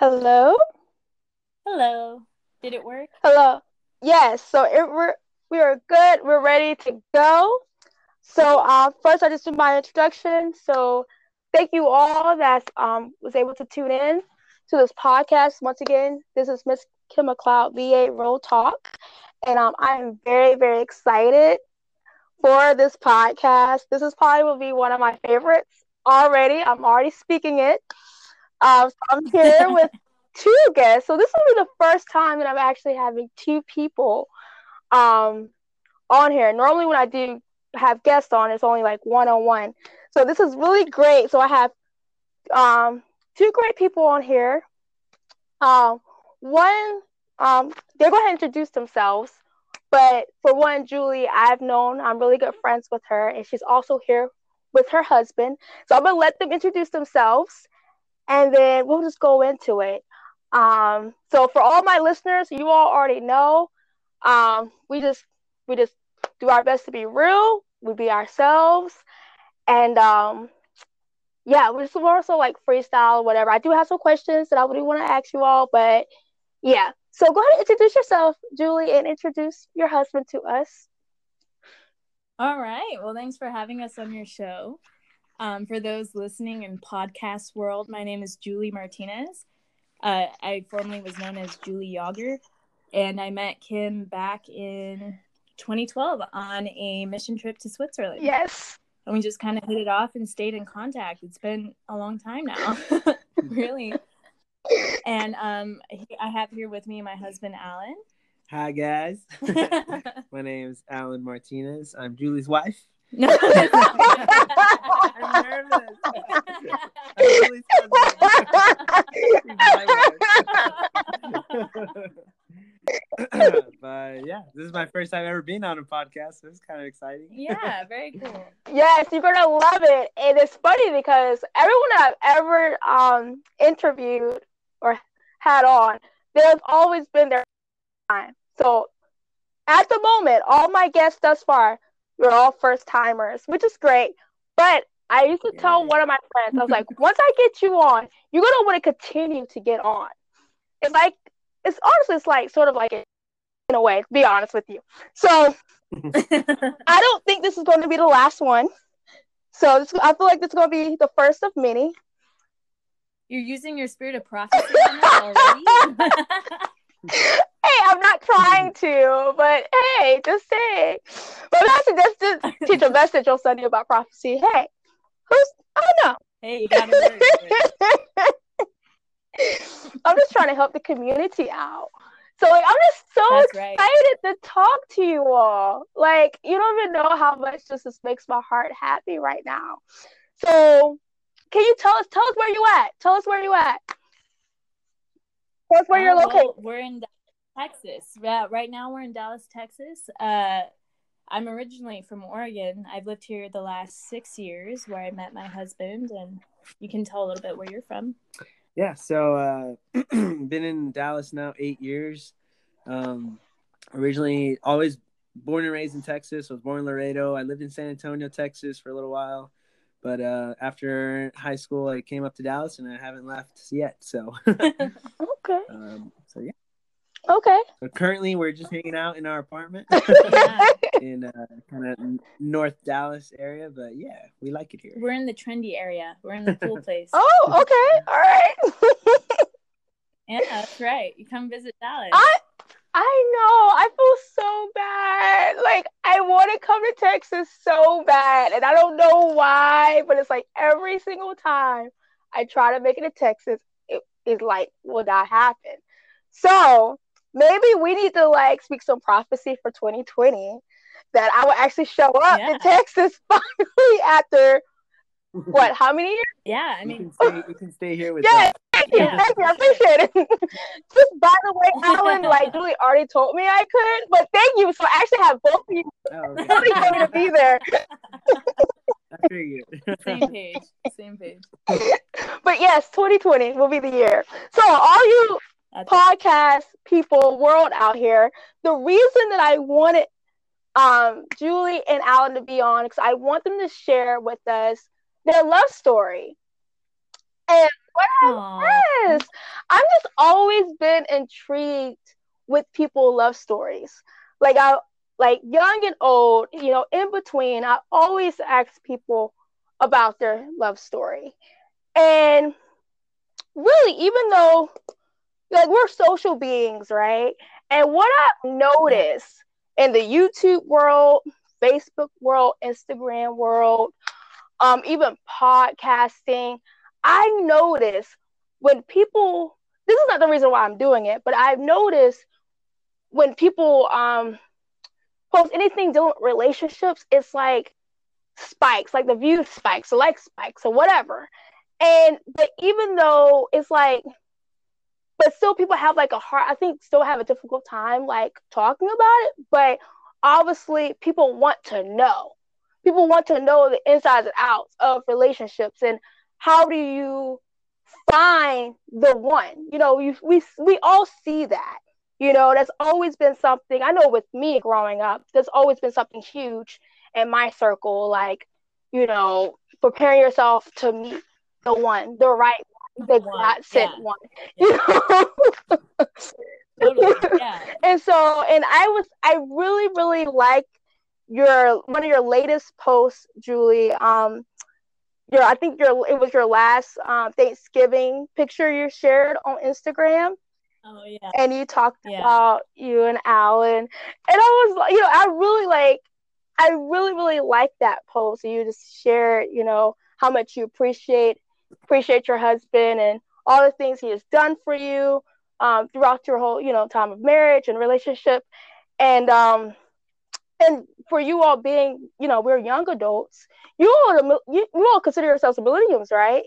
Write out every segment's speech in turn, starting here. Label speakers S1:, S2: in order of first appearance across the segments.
S1: Hello?
S2: Hello. Did it work?
S1: Hello. Yes, so it, we're we are good. We're ready to go. So uh, first, I just do my introduction. So thank you all that um, was able to tune in to this podcast. Once again, this is Miss Kim McLeod, VA Real Talk, and um, I'm very very excited for this podcast. This is probably will be one of my favorites already. I'm already speaking it. Um, so I'm here with two guests. So this will be the first time that I'm actually having two people um, on here. Normally, when I do have guests on, it's only like one on one. So this is really great. So I have um, two great people on here. Um, one, um, they're going to introduce themselves. But for one, Julie, I've known, I'm really good friends with her, and she's also here with her husband. So I'm going to let them introduce themselves and then we'll just go into it. Um, so for all my listeners, you all already know, um, we just we just do our best to be real. We be ourselves, and um, yeah, we're just more so like freestyle, whatever. I do have some questions that I really want to ask you all, but yeah. So go ahead and introduce yourself, Julie, and introduce your husband to us.
S2: All right. Well, thanks for having us on your show. Um, for those listening in podcast world, my name is Julie Martinez. Uh, I formerly was known as Julie Yager, and I met Kim back in 2012 on a mission trip to Switzerland.
S1: Yes.
S2: And we just kind of hit it off and stayed in contact. It's been a long time now, really. And um, I have here with me my husband, Alan.
S3: Hi, guys. my name is Alan Martinez. I'm Julie's wife. No. I'm nervous. really but yeah, this is my first time ever being on a podcast, so it's kind of exciting.
S2: Yeah, very cool.
S1: Yes, you're gonna love it. And it's funny because everyone I've ever um interviewed or had on, there's always been their time. So at the moment, all my guests thus far we're all first timers, which is great. But I used to tell one of my friends, I was like, once I get you on, you're gonna want to continue to get on. It's like it's honestly it's like sort of like in a way, to be honest with you. So I don't think this is going to be the last one. So this, I feel like this is going to be the first of many.
S2: You're using your spirit of prophecy already.
S1: hey, I'm not trying to, but hey, just say. But actually, just to teach a message on Sunday about prophecy. Hey, who's I don't know.
S2: Hey, you gotta
S1: I'm just trying to help the community out. So like I'm just so That's excited right. to talk to you all. Like you don't even know how much this just makes my heart happy right now. So can you tell us tell us where you at? Tell us where you at. Tell us where uh, you're located. Well,
S2: we're in Texas. Yeah, right now we're in Dallas, Texas. Uh, I'm originally from Oregon. I've lived here the last six years, where I met my husband, and you can tell a little bit where you're from.
S3: Yeah, so uh, been in Dallas now eight years. Um, originally, always born and raised in Texas. I was born in Laredo. I lived in San Antonio, Texas, for a little while. But uh, after high school, I came up to Dallas, and I haven't left yet. So,
S1: okay.
S3: Um, so yeah.
S1: Okay.
S3: So currently, we're just hanging out in our apartment in uh, kind of North Dallas area, but yeah, we like it here.
S2: We're in the trendy area. We're in the cool place.
S1: oh, okay. All right.
S2: yeah, that's right. You come visit Dallas.
S1: I I know. I feel so bad. Like I want to come to Texas so bad, and I don't know why, but it's like every single time I try to make it to Texas, it is like will not happen. So maybe we need to like speak some prophecy for 2020 that I will actually show up yeah. in Texas finally after what? How many years?
S2: Yeah, I mean,
S3: you can stay, you can stay here with.
S1: Yeah, thank you, yeah. thank you, I appreciate it. Just by the way, Alan, like Julie already told me I could, but thank you. So I actually have both of you oh, okay. to be there.
S3: I figured.
S2: Same page. Same page.
S1: But yes, 2020 will be the year. So all you podcast people world out here. The reason that I wanted um, Julie and Alan to be on because I want them to share with us their love story. And What. I've just always been intrigued with people love stories. Like I like young and old, you know, in between, I always ask people about their love story. And really, even though like we're social beings, right? And what I've noticed in the YouTube world, Facebook world, Instagram world, um, even podcasting, I notice when people this is not the reason why I'm doing it, but I've noticed when people um post anything dealing with relationships, it's like spikes, like the view spikes, or like spikes, or whatever. And but even though it's like, but still people have like a hard, I think still have a difficult time like talking about it. But obviously, people want to know. People want to know the insides and outs of relationships and how do you find the one. You know, you, we we all see that. You know, that's always been something. I know with me growing up, there's always been something huge in my circle, like you know, preparing yourself to meet the one, the right the God sent yeah. one. You know? totally. Yeah. and so and I was I really, really like your one of your latest posts, Julie. Um your I think your it was your last um, Thanksgiving picture you shared on Instagram.
S2: Oh yeah.
S1: And you talked yeah. about you and Alan. And I was you know, I really like I really, really like that post. You just shared, you know, how much you appreciate appreciate your husband and all the things he has done for you um, throughout your whole, you know, time of marriage and relationship. And um, and for you all being, you know, we're young adults. You all, you, you all consider yourselves millennials, right?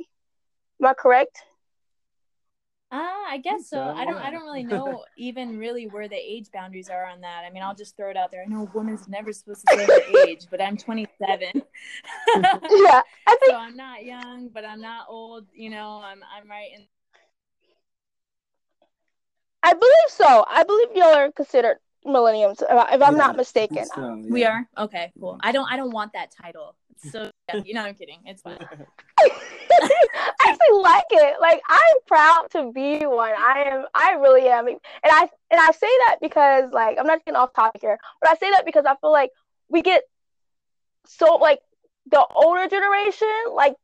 S1: Am I correct?
S2: Uh, I guess so. I don't. I don't really know even really where the age boundaries are on that. I mean, I'll just throw it out there. I know a woman's never supposed to say her age, but I'm 27. yeah, I think so. I'm not young, but I'm not old. You know, I'm I'm right in.
S1: I believe so. I believe y'all are considered millennials, if I'm yeah, not mistaken. So,
S2: yeah. We are okay. Cool. I don't. I don't want that title. So yeah, you know, I'm kidding. It's fine.
S1: I actually like it. Like I'm proud to be one. I am. I really am. And I and I say that because like I'm not getting off topic here, but I say that because I feel like we get so like the older generation. Like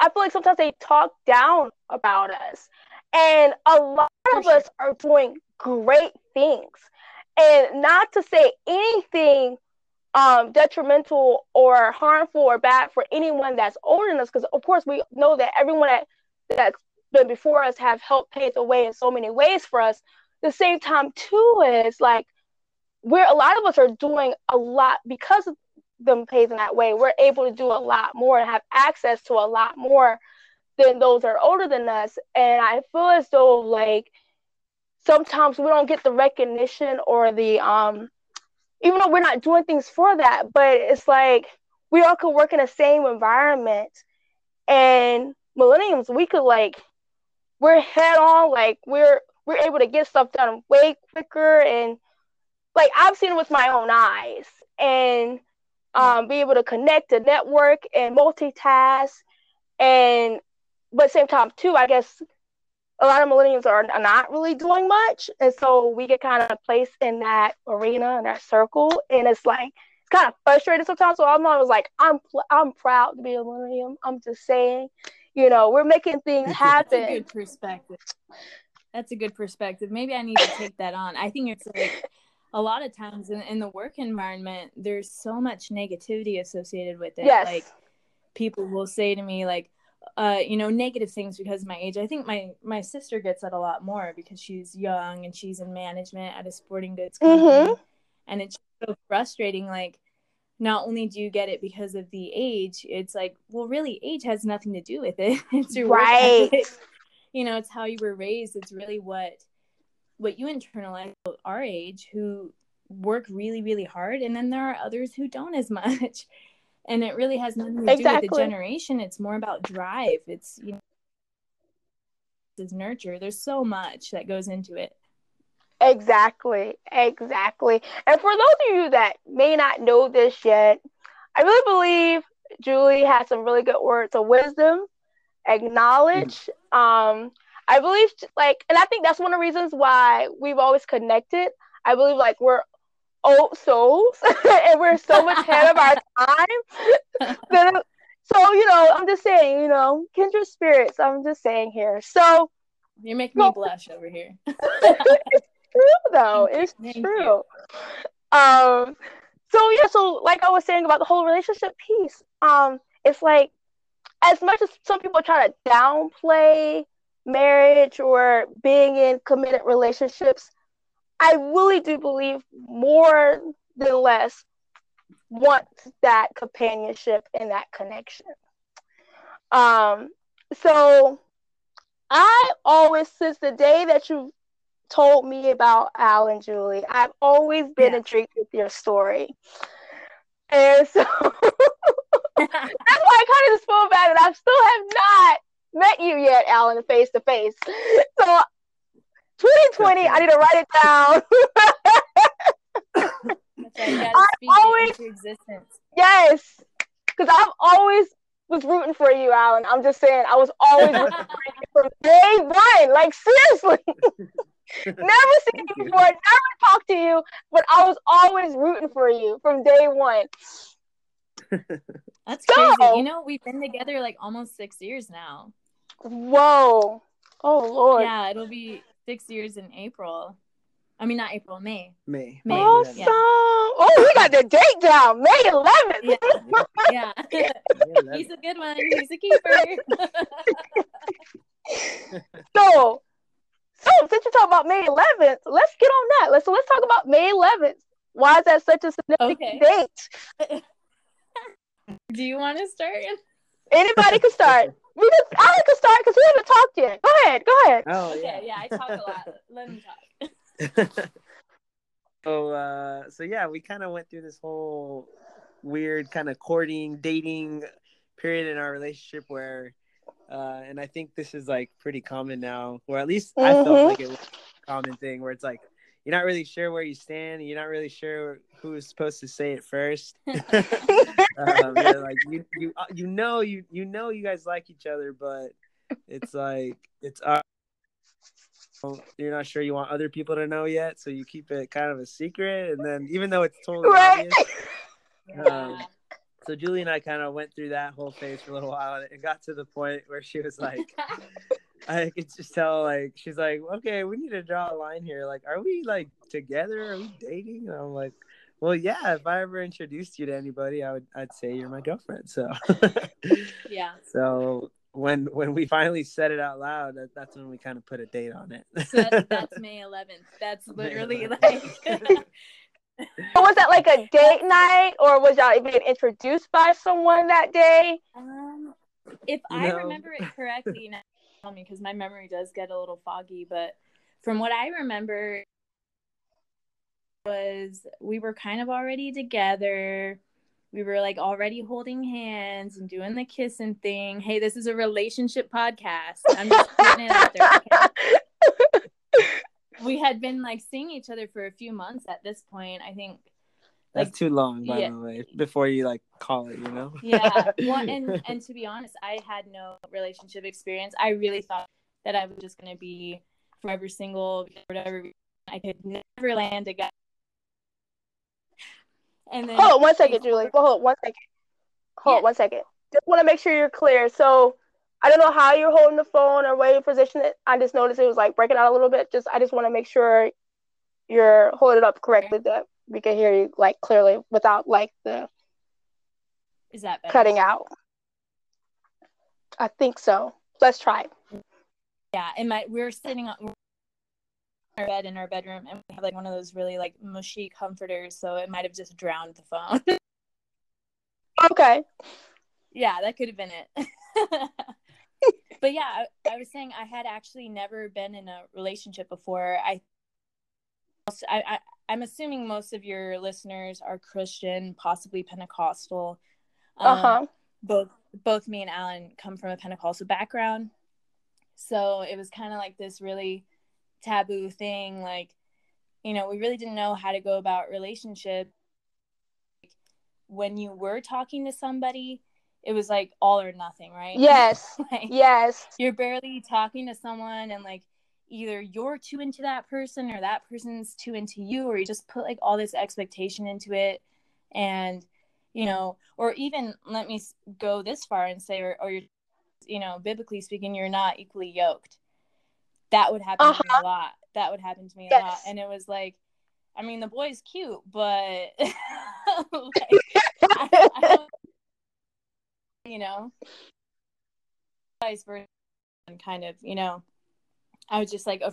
S1: I feel like sometimes they talk down about us, and a lot of us are doing great things. And not to say anything um, detrimental or harmful or bad for anyone that's older than us, because of course we know that everyone that that's been before us have helped pave the way in so many ways for us. The same time too is like we're a lot of us are doing a lot because of them paving that way. We're able to do a lot more and have access to a lot more than those that are older than us. And I feel as though like sometimes we don't get the recognition or the um even though we're not doing things for that but it's like we all could work in the same environment. And millenniums we could like we're head on like we're we're able to get stuff done way quicker. And like i've seen it with my own eyes and um, be able to connect to network and multitask. And but same time too i guess a lot of millennials are, not really doing much, and so we get kind of placed in that arena and that circle, and it's like it's kind of frustrating sometimes. So I'm always like, I'm pl- I'm proud to be a millennial. I'm just saying, you know, we're making things happen.
S2: That's a good perspective. That's a good perspective. Maybe I need to take that on. I think it's like a lot of times in, in the work environment, there's so much negativity associated with it.
S1: Yes.
S2: Like people will say to me, like, uh, you know, negative things because of my age. I think my my sister gets that a lot more because she's young and she's in management at a sporting goods company, mm-hmm. and it's so frustrating. Like, not only do you get it because of the age, it's like, well, really, age has nothing to do with it. it's your right. You know, it's how you were raised. It's really what what you internalize our age who work really really hard and then there are others who don't as much and it really has nothing to exactly. do with the generation it's more about drive it's you know is nurture there's so much that goes into it
S1: exactly exactly and for those of you that may not know this yet i really believe julie has some really good words of wisdom acknowledge. Um, I believe like, and I think that's one of the reasons why we've always connected. I believe like we're old souls and we're so much ahead of our time. so you know, I'm just saying, you know, kindred spirits. I'm just saying here. So
S2: you're making me blush over here.
S1: it's true though. It's Thank true. You. Um. So yeah. So like I was saying about the whole relationship piece. Um. It's like as much as some people try to downplay marriage or being in committed relationships, I really do believe more than less wants that companionship and that connection. Um, so I always, since the day that you told me about Al and Julie, I've always been yeah. intrigued with your story. And so that's why I kind of just feel bad that I still have not met you yet, Alan, face to face. So 2020, I need to write it down.
S2: I always,
S1: Yes, because I've always was rooting for you, Alan. I'm just saying, I was always rooting for you from day one. Like seriously, never seen you before, never talked to you, but I was always rooting for you from day one.
S2: That's so, crazy. You know, we've been together like almost six years now.
S1: Whoa. Oh Lord.
S2: Yeah, it'll be six years in April. I mean, not April, May.
S3: May.
S1: May. Awesome. Yeah. Oh, we got the date down. May 11th.
S2: Yeah. yeah. He's a good one. He's a keeper.
S1: so, so since you talk about May 11th, let's get on that. Let's so let's talk about May 11th. Why is that such a significant okay. date?
S2: Do you want to start?
S1: Anybody can start. We just, Alan can start because we haven't talked yet. Go ahead. Go ahead.
S2: Oh yeah, yeah. I talk a lot. Let him talk.
S3: so uh, so yeah, we kind of went through this whole weird kind of courting, dating period in our relationship where, uh, and I think this is like pretty common now, or at least mm-hmm. I felt mm-hmm. like it was a common thing where it's like you're not really sure where you stand. You're not really sure who's supposed to say it first. um, like you, you, uh, you know, you, you know, you guys like each other, but it's like it's. Uh, you're not sure you want other people to know yet, so you keep it kind of a secret. And then, even though it's totally right. obvious, um, so Julie and I kind of went through that whole phase for a little while, and it got to the point where she was like, I could just tell like she's like, okay, we need to draw a line here. Like, are we like together? Are we dating? And I'm like, well, yeah. If I ever introduced you to anybody, I would I'd say you're my girlfriend. So
S2: yeah.
S3: So when when we finally said it out loud, that, that's when we kind of put a date on it.
S2: so that's, that's May 11th. That's literally like.
S1: was that like a date night, or was y'all even introduced by someone that day?
S2: Um, if I no. remember it correctly, now me because my memory does get a little foggy, but from what I remember was we were kind of already together. We were like already holding hands and doing the kissing thing. Hey, this is a relationship podcast. I'm just putting it out there. Okay? we had been like seeing each other for a few months at this point. I think
S3: that's like, too long, by yeah. the way. Before you like call it, you know.
S2: yeah. Well, and and to be honest, I had no relationship experience. I really thought that I was just gonna be forever single, whatever. I could never land a guy.
S1: And then hold on one second, Julie. Well, hold on one second. Hold yeah. on one second. Just want to make sure you're clear. So I don't know how you're holding the phone or where you position it. I just noticed it was like breaking out a little bit. Just I just want to make sure you're holding it up correctly. That we can hear you like clearly without like the
S2: is that better?
S1: cutting out. I think so. Let's try.
S2: Yeah, and my we are sitting on our bed in our bedroom, and we have like one of those really like mushy comforters, so it might have just drowned the phone.
S1: okay.
S2: Yeah, that could have been it. but yeah, I, I was saying I had actually never been in a relationship before. I I, I, I'm assuming most of your listeners are Christian, possibly Pentecostal.
S1: Um, uh huh.
S2: Both both me and Alan come from a Pentecostal background, so it was kind of like this really taboo thing. Like, you know, we really didn't know how to go about relationship. When you were talking to somebody, it was like all or nothing, right?
S1: Yes.
S2: like,
S1: Yes.
S2: you're barely talking to someone and like either you're too into that person or that person's too into you or you just put like all this expectation into it and you know or even let me go this far and say or, or you're you know biblically speaking you're not equally yoked that would happen to me a uh-huh. lot. That would happen to me a lot. And it was like i mean the boy's cute but like, I, I you know vice versa and kind of you know i was just like a,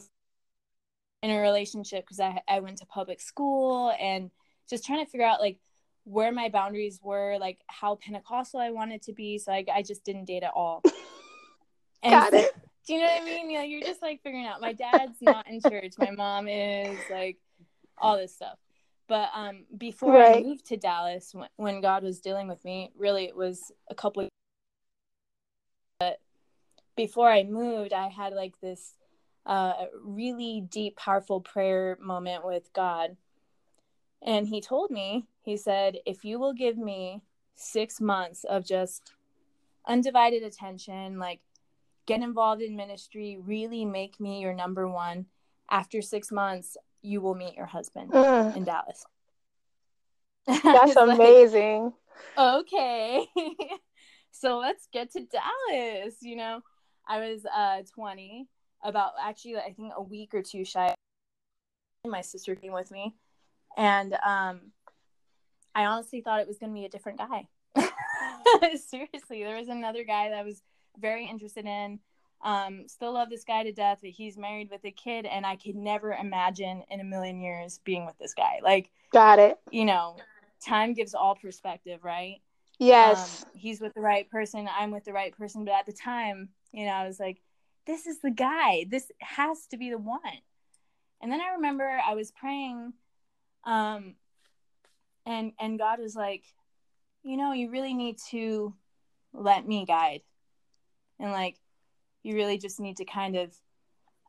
S2: in a relationship because I, I went to public school and just trying to figure out like where my boundaries were like how pentecostal i wanted to be. So i, I just didn't date at all. And
S1: Got it.
S2: Do you know what i mean? Know you're just like figuring out. My dad's not in church. My mom is like all this stuff. But um before i moved to dallas when, when god was dealing with me really it was a couple of but before i moved i had like this uh really deep powerful prayer moment with god. And he told me he said if you will give me six months of just undivided attention like get involved in ministry really make me your number one. After six months you will meet your husband
S1: Mm,
S2: in dallas.
S1: That's
S2: It's like,
S1: amazing.
S2: okay. So let's get to dallas you know? I was uh 20 about actually i think a week or two shy. My sister came with me and um i honestly thought it was going to be a different guy. Seriously there was another guy that was very interested in. Um still love this guy to death but he's married with a kid and i could never imagine in a million years being with this guy. Like
S1: Got it.
S2: you know time gives all perspective right?
S1: Yes.
S2: um, he's with the right person i'm with the right person but at the time you know i was like this is the guy. This has to be the one. And then i remember i was praying um and and god was like you know you really need to let me guide and like you really just need to kind of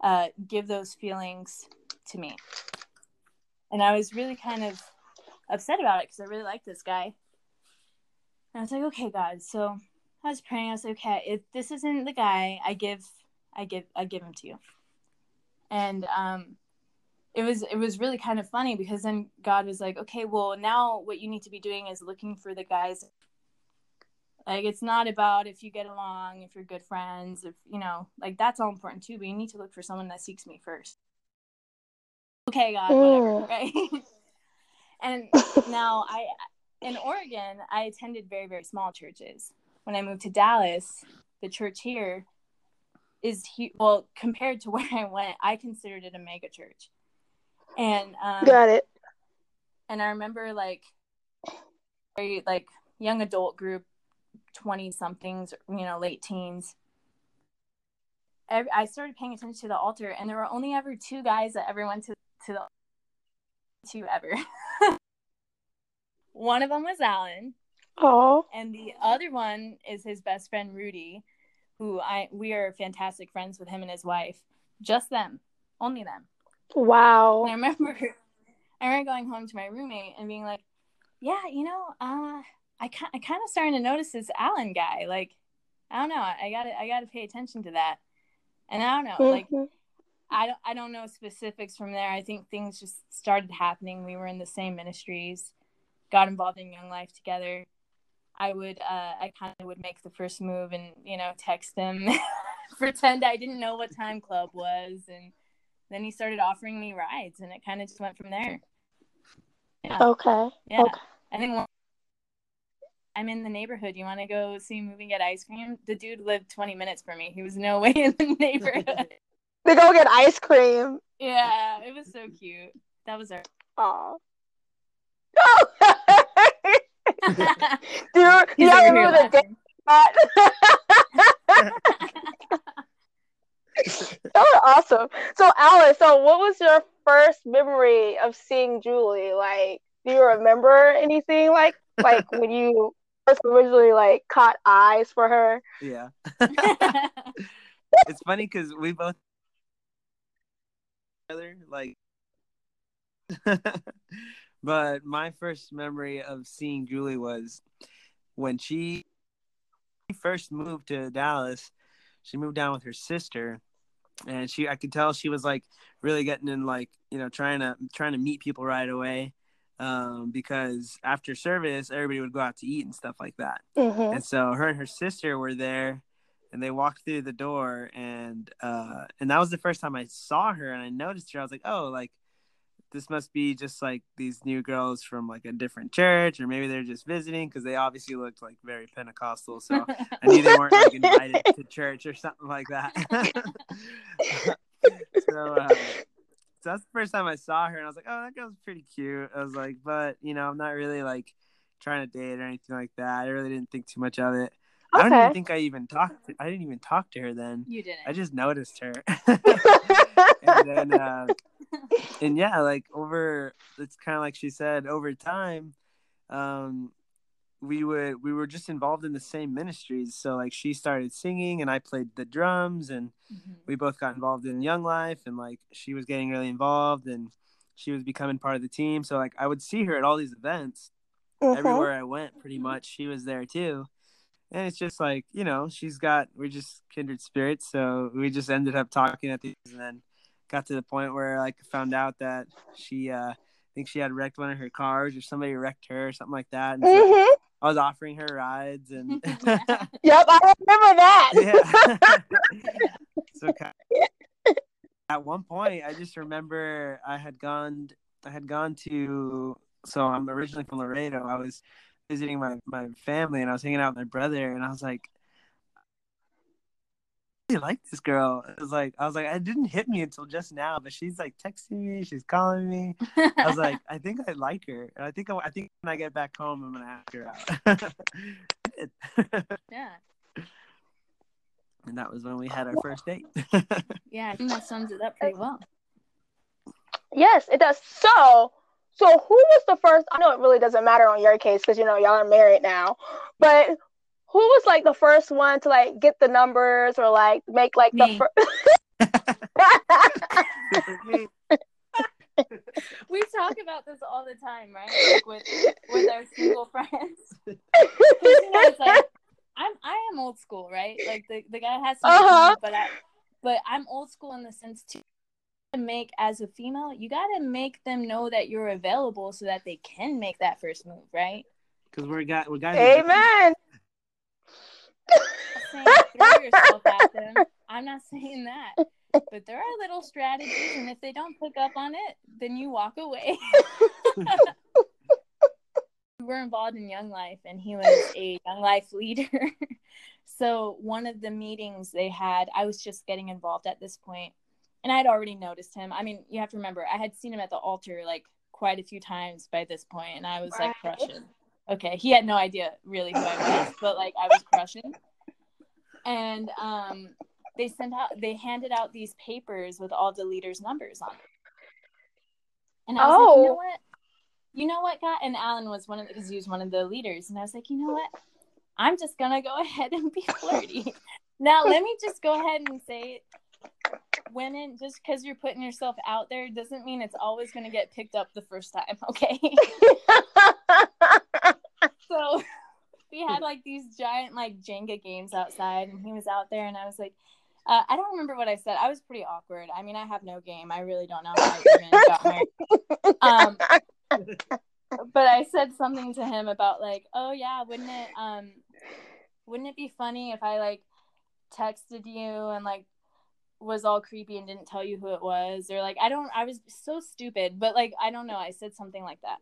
S2: uh give those feelings to me and i was really kind of upset about it because i really like this guy and I was like, okay, God. So I was praying. I was like, okay, if this isn't the guy, I give, I give, I give him to you. And um, it was it was really kind of funny because then God was like, okay, well now what you need to be doing is looking for the guys. Like it's not about if you get along, if you're good friends, if you know, like that's all important too. But you need to look for someone that seeks me first. Okay, God, whatever,
S1: Mm.
S2: right? and now I in Oregon, I attended very, very small churches. When I moved to Dallas, the church here is he well compared to where I went, I considered it a mega church. And um
S1: Got it.
S2: and I remember like very like young adult group, twenty somethings, you know, late teens. I I started paying attention to the altar, and there were only ever two guys that ever went to to the two ever. One of them was Alan,
S1: Oh.
S2: and the other one is his best friend Rudy, who I we are fantastic friends with him and his wife. Just them, only them. And I
S1: Wow.
S2: remember, I remember going home to my roommate and being like, "Yeah, you know, uh, I kind I kind of starting to notice this Alan guy. Like, I don't know, I got to I got to pay attention to that." And I don't know, like
S1: Mhm.
S2: I don't I don't know specifics from there. I think things just started happening. We were in the same ministries, got involved in Young Life together. I would uh I kind of would make the first move and you know text him, pretend I didn't know what time club was, and then he started offering me rides, and it kind of just went from there. Yeah,
S1: Okay.
S2: yeah.
S1: Okay.
S2: I think one- I'm in the neighborhood. You want to go see a movie, get ice cream? The dude lived 20 minutes from me. He was no way in the neighborhood.
S1: They go get ice cream.
S2: Yeah, it was so cute. That was our.
S1: Aw. do you, do
S2: He's
S1: you remember the day that? that was awesome. So, Alan, so what was your first memory of seeing Julie? Like, do you remember anything like like when you first originally like caught eyes for her?
S3: Yeah. it's funny because we both together like but my first memory of seeing julie was when she first moved to Dallas, she moved down with her sister, and she I could tell she was like really getting in like you know trying to trying to meet people right away. Um, because after service, everybody would go out to eat and stuff like that.
S1: Mhm.
S3: And so her and her sister were there, and they walked through the door, and uh, and that was the first time I saw her, and I noticed her. I was like, oh, like this must be just like these new girls from like a different church, or maybe they're just visiting because they obviously looked like very Pentecostal. So I knew they weren't like invited to church or something like that. so, uh, so that's the first time I saw her, and I was like, "Oh, that girl's pretty cute." I was like, "But you know, I'm not really like trying to date or anything like that. I really didn't think too much of it. I don't even think I even talked. To, I didn't even talk to her then.
S2: you didn't.
S3: I just noticed her, and then uh, and yeah, like over. It's kind of like she said. Over time, um, we would we were just involved in the same ministries. So like she started singing, and I played the drums, and
S2: Mhm.
S3: we both got involved in Young Life, and like she was getting really involved, and she was becoming part of the team. So like I would see her at all these events
S1: Mhm.
S3: everywhere I went, pretty much she was there too. And it's just like you know, she's got we're just kindred spirits, so we just ended up talking at these, and then got to the point where like found out that she, uh, I think she had wrecked one of her cars, or somebody wrecked her, or something like that. And so
S1: Mhm.
S3: I was offering her rides, and
S1: Yep, I remember that.
S3: yeah. so kind at one point, I just remember I had gone, I had gone to. So I'm originally from Laredo. I was visiting my my family, and I was hanging out with my brother, and I was like. I really like this girl. It was like I was like, it didn't hit me until just now, but she's like texting me, she's calling me. I was like, I think I like her, and I think I, I think when I get back home, I'm gonna ask her out.
S2: Yeah.
S3: and that was when we had our first date.
S2: Yeah, I think that sums it up pretty well.
S1: Yes, it does. So, so who was the first? I know it really doesn't matter on your case because you know y'all are married now, but who was like the first one to like get the numbers or like make like
S2: Me.
S1: the first?
S2: We talk about this all the time, right? Like with with our single friends. you know, like I'm I am old school, right? Like the, the guy has to make
S1: Uh-huh.
S2: money, but I but I'm old school in the sense too to make as a female, you gotta make them know that you're available so that they can make that first move, right?
S3: Because we're guys, we're guys.
S1: Amen.
S2: I'm not saying throw yourself at them. I'm not saying that. But there are little strategies, and if they don't pick up on it, then you walk away. we were involved in Young Life, and he was a Young Life leader. so one of the meetings they had, I was just getting involved at this point, and I'd already noticed him. I mean, you have to remember, I had seen him at the altar like quite a few times by this point, and I was like crushing. Okay, he had no idea really who I was, but like I was crushing. And um, they sent out, they handed out these papers with all the leaders' numbers on it. And I was like, you know
S1: Oh.
S2: what? You know what, guy? And Alan was one of because he was one of the leaders, and I was like, you know what? I'm just gonna go ahead and be flirty. now, let me just go ahead and say, women, just because you're putting yourself out there doesn't mean it's always gonna get picked up the first time. Okay. So we had like these giant like Jenga games outside, and he was out there, and I was like, uh, I don't remember what I said. I was pretty awkward. I mean, I have no game. I really don't know how I even got married. Um, but I said something to him about like, oh yeah, wouldn't it um, wouldn't it be funny if I like texted you and like was all creepy and didn't tell you who it was or like I don't I was so stupid, but like I don't know. I said something like that.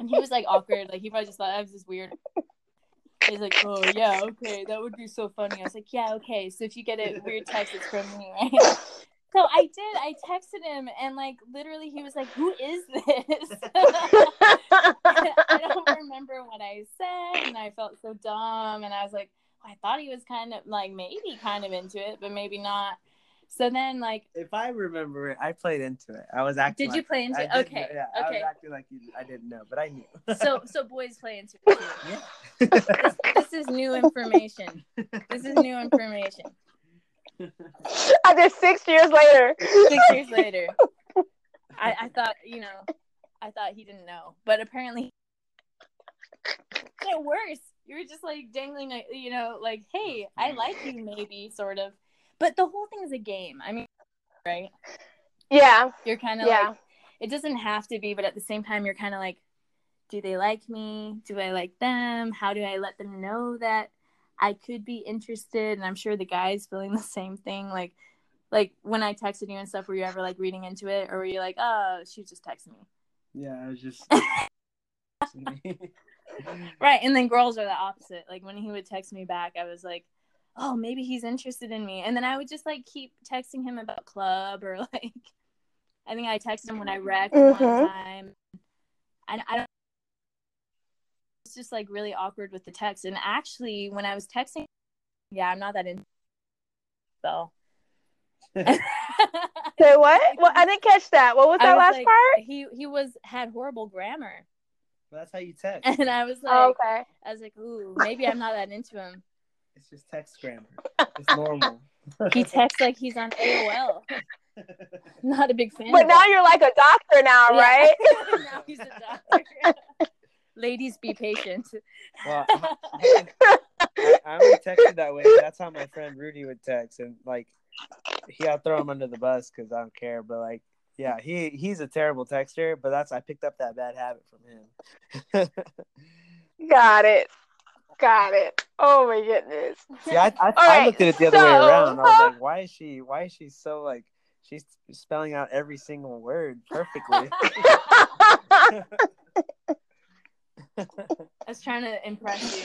S2: And he was like awkward. Like he probably just thought I was just weird. He's like, oh yeah, okay, that would be so funny. I was like, yeah, okay. So if you get a weird text, it's from me, right? So I did. I texted him, and like literally, he was like, "Who is this?" I don't remember what I said, and I felt so dumb. And I was like, I thought he was kind of like maybe kind of into it, but maybe not. So then, like,
S3: If I remember it, I played into it. I was acting.
S2: Did you play into
S3: I
S2: it? Okay,
S3: know- yeah, I
S2: okay.
S3: was acting like you, I didn't know, but I knew.
S2: so so boys play into it too.
S3: yeah.
S2: This, this is new information. This is new information.
S1: I did six years later.
S2: Six years later, I, I thought you know, I thought he didn't know, but apparently, it worse. you were just like dangling, you know, like, hey, I like you, maybe, sort of. But the whole thing is a game. I mean, right?
S1: Yeah.
S2: You're kind of
S1: Yeah.
S2: like, it doesn't have to be, but at the same time, you're kind of like, do they like me? Do I like them? How do I let them know that I could be interested? And I'm sure the guy's feeling the same thing. Like, like when I texted you and stuff, were you ever like reading into it, or were you like, oh, she just texting me?
S3: Yeah, I was just.
S2: Right. And then girls are the opposite. Like when he would text me back, I was like, oh, maybe he's interested in me. And then I would just like keep texting him about club or like, I think I texted him when I wrecked one
S1: Mhm.
S2: time. And I don't, it's just like really awkward with the text. And actually, when I was texting, yeah, I'm not that in. So.
S1: Say what? Well, I didn't catch that. What was that
S2: was
S1: last
S2: like,
S1: part?
S2: He he was had horrible grammar, Well,
S3: That's how you text.
S2: and I was like,
S1: Oh, okay.
S2: I was like, ooh, maybe I'm not that into him.
S3: It's just text grammar. It's normal.
S2: He texts like he's on AOL. Not a big fan.
S1: But now
S2: it.
S1: you're like a doctor now,
S2: Yeah.
S1: right?
S2: now he's a doctor. Ladies, be patient.
S3: Well, I, I only texted that way. That's how my friend Rudy would text, and like, he, I'll throw him under the bus because I don't care. But like, yeah, he he's a terrible texter. But that's I picked up that bad habit from him.
S1: Got it. Got it. Oh my goodness.
S3: See, I I, I
S1: right,
S3: looked at it the other way around. I was like, why is she why is she so like she's spelling out every single word perfectly.
S2: I was trying to impress you.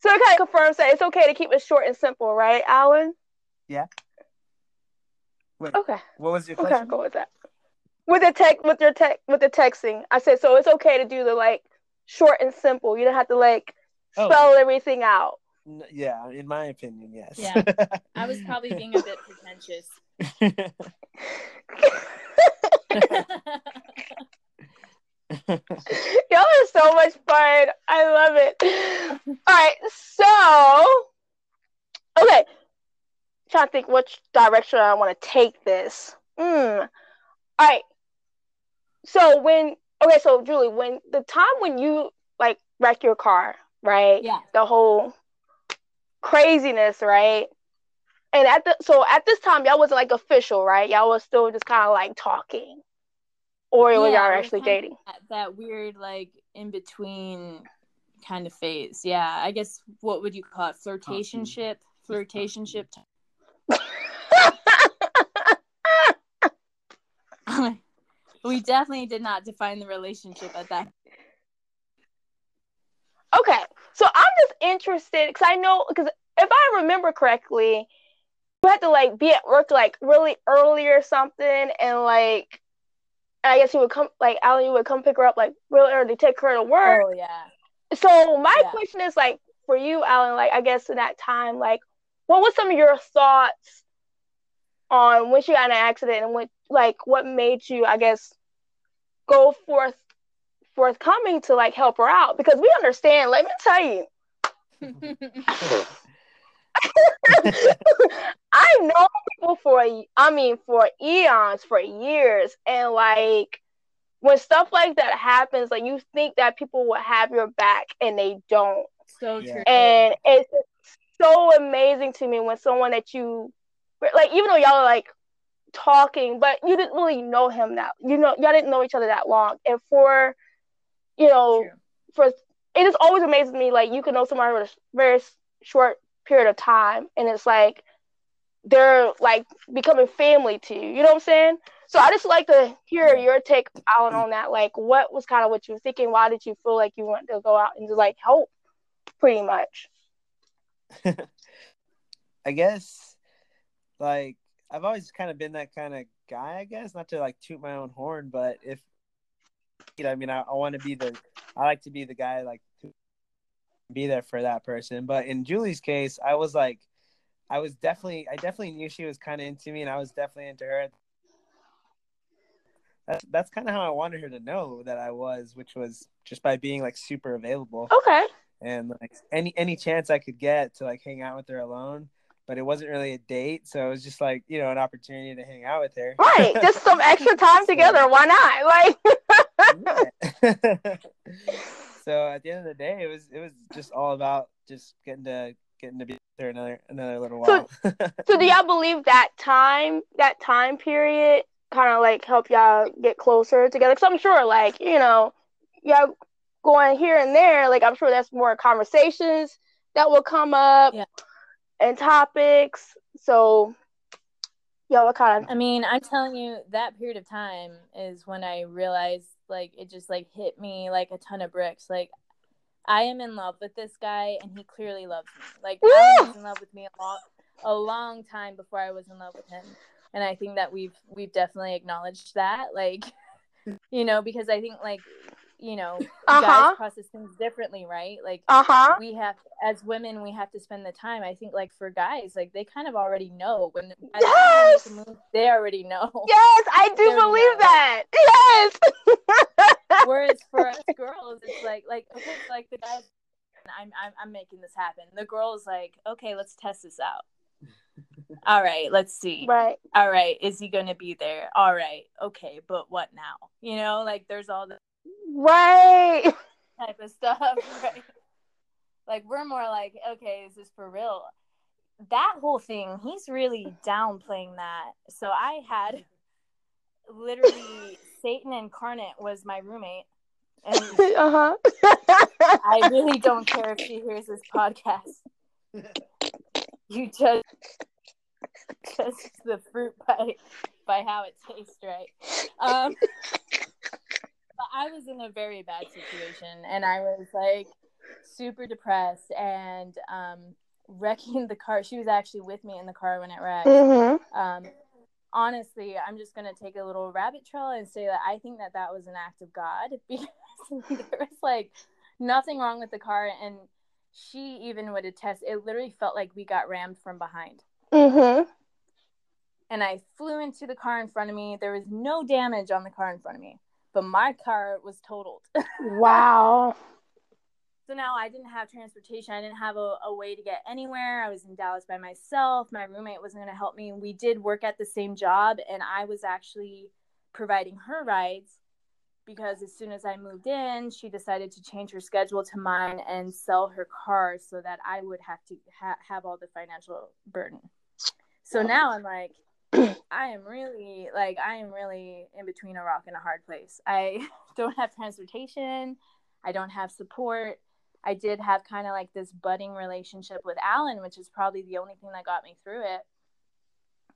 S1: So it kind of confirms that it's okay to keep it short and simple, right, Alan?
S3: Yeah. Wait,
S1: Okay.
S3: what was your
S1: Okay,
S3: question?
S1: I'll go with that. With the tech, with your tech, with the texting, I said so. It's okay to do the like short and simple. You don't have to like
S3: Oh.
S1: spell everything out.
S3: Yeah, in my opinion, yes.
S2: Yeah. I was probably being a bit pretentious.
S1: Y'all are so much fun. I love it. All right, so okay, trying to think which direction I want to take this. Hmm. All right. So when okay, so Julie, when the time when you like wreck your car, right?
S2: yeah.
S1: The whole craziness, right? And at the so at this time y'all wasn't like official, right? Y'all was still just kind of like talking, or
S2: Yeah,
S1: y'all
S2: were
S1: actually dating.
S2: That, that weird, like, in between kind of phase. Yeah. I guess what would you call it? Flirtationship? Flirtationship. we definitely did not define the relationship at that.
S1: Okay, so I'm just interested because I know because if I remember correctly, you had to like be at work like really early or something, and like I guess you would come like Alan, you would come pick her up like real early, take her to work.
S2: Oh yeah.
S1: So my
S2: Yeah.
S1: question is like for you, Alan, like I guess in that time, like what was some of your thoughts on when she got in an accident and what like what made you, I guess, go forth forthcoming to like help her out? Because we understand, let me tell you, I know people for I mean for eons, for years, and like when stuff like that happens, like you think that people will have your back and they don't.
S2: so true.
S1: And it's so amazing to me when someone that you like, even though y'all are like talking, but you didn't really know him that you know y'all didn't know each other that long. And for you know,
S2: True.
S1: for it just always amazes me like you can know somebody for a very short period of time and it's like they're like becoming family to you. You know what i'm saying? So i just like to hear your take alan on that. Like what was kind of what you were thinking? Why did you feel like you wanted to go out and just like help pretty much?
S3: I guess like I've always kind of been that kind of guy, I guess, not to like toot my own horn, but if you know, I mean, I, I want to be the, I like to be the guy like to be there for that person. But in Julie's case, I was like, I was definitely, I definitely knew she was kind of into me, and I was definitely into her. That's that's kind of how I wanted her to know that I was, which was just by being like super available
S1: okay
S3: and like any any chance I could get to like hang out with her alone. But it wasn't really a date, so it was just like you know an opportunity to hang out with her.
S1: right just some extra time together why not like
S3: so at the end of the day, it was it was just all about just getting to getting to be there another another little while.
S1: So, so do y'all believe that time that time period kind of like help y'all get closer together? Because I'm sure, like you know, y'all going here and there. Like I'm sure that's more conversations that will come up
S2: Yeah.
S1: And topics. So y'all what kind of
S2: I mean, I'm telling you, that period of time is when I realized, like, it just like hit me like a ton of bricks. Like, I am in love with this guy, and he clearly loves me. Like, Alan was in love with me a long, a long time before I was in love with him, and I think that we've we've definitely acknowledged that. Like, you know, because I think like, you know,
S1: Uh-huh.
S2: guys process things differently, right? Like,
S1: uh huh.
S2: we have as women we have to spend the time i think like for guys like they kind of already know when by the time they
S1: Yes!
S2: move, they already know
S1: Yes, I do believe that. Yes.
S2: whereas for us girls it's like like okay like the guys I'm, I'm i'm making this happen the girl's like okay let's test this out all right let's see
S1: right.
S2: all right is he gonna be there all right okay but what now you know like there's all the
S1: Right.
S2: type of stuff right. Like we're more like okay is this for real? That whole thing he's really downplaying that. So i had literally satan incarnate was my roommate. And
S1: uh huh.
S2: i really don't care if she hears this podcast. You just just the fruit by by how it tastes right? Um i was in a very bad situation and i was like super depressed and um wrecking the car. She was actually with me in the car when it wrecked.
S1: Mm-hmm.
S2: um honestly i'm just going to take a little rabbit trail and say that i think that that was an act of god because there was like nothing wrong with the car and she even would attest it literally felt like we got rammed from behind.
S1: Mm-hmm.
S2: and i flew into the car in front of me. There was no damage on the car in front of me but my car was totaled
S1: Wow.
S2: So now I didn't have transportation. I didn't have a, a way to get anywhere. I was in Dallas by myself. My roommate wasn't going to help me. We did work at the same job, and I was actually providing her rides because as soon as I moved in, she decided to change her schedule to mine and sell her car so that I would have to ha- have all the financial burden. So now I'm like, I am really like I am really in between a rock and a hard place. I don't have transportation. I don't have support. I did have kind of like this budding relationship with Alan, which is probably the only thing that got me through it.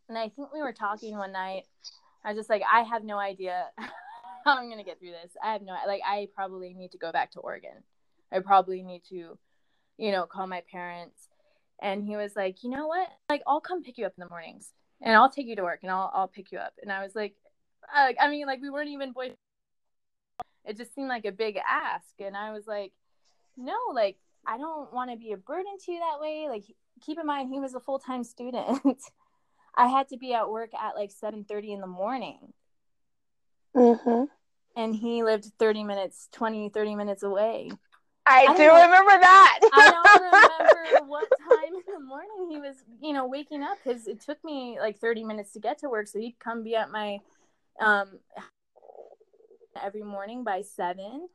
S2: And I think we were talking one night. I was just like, I have no idea how I'm gonna get through this. I have no like. I probably need to go back to Oregon. I probably need to, you know, call my parents. And he was like, you know what? Like, I'll come pick you up in the mornings, and I'll take you to work, and I'll I'll pick you up. And I was like, uh, I mean, like we weren't even boy. It just seemed like a big ask, and I was like, no, like I don't want to be a burden to you that way. Like, keep in mind, he was a full time student. I had to be at work at like seven thirty in the morning,
S1: Mm-hmm.
S2: and he lived 30 minutes 20 30 minutes away
S1: I,
S2: don't
S1: do remember that.
S2: i don't remember what time morning he was you know waking up because it took me like 30 minutes to get to work so he'd come be at my um every morning by seven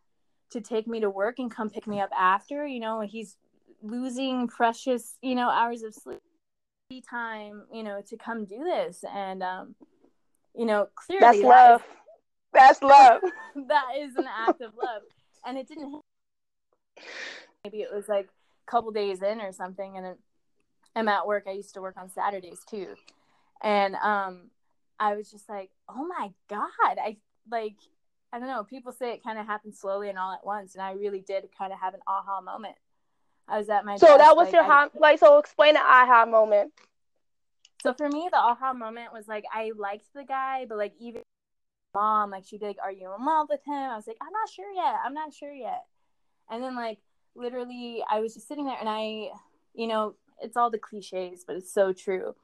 S2: to take me to work and come pick me up after you know he's losing precious you know hours of sleep time you know to come do this and um you know clearly
S1: That's
S2: that is-
S1: love. That's love.
S2: that is an act of love and it didn't maybe it was like a couple days in or something and then i'm at work i used to work on saturdays too and um i was just like oh my god i like i don't know people say it kind of happened slowly and all at once and i really did kind of have an aha moment i was at my
S1: So
S2: desk,
S1: that was
S2: like,
S1: your
S2: I-
S1: ha- like. So explain the aha moment.
S2: So for me, the aha moment was like I liked the guy, but like even mom, like she'd be like, "Are you in love with him?" I was like, "I'm not sure yet. I'm not sure yet." And then like literally, I was just sitting there, and I, you know, it's all the cliches, but it's so true.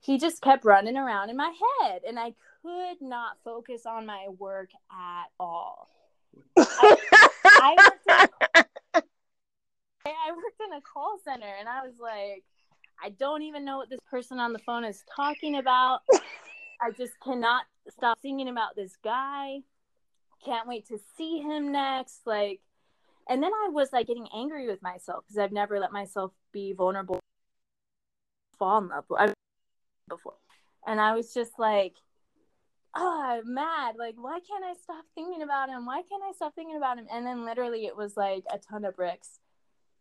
S2: He just kept running around in my head, and I could not focus on my work at all. I worked in a, I worked in a call center, and I was like, I don't even know what this person on the phone is talking about. I just cannot stop thinking about this guy. Can't wait to see him next. Like, and then I was like getting angry with myself because I've never let myself be vulnerable, fall in love with before. and I was just like, oh, I'm mad. Like, why can't I stop thinking about him? Why can't I stop thinking about him? And then literally, it was like a ton of bricks.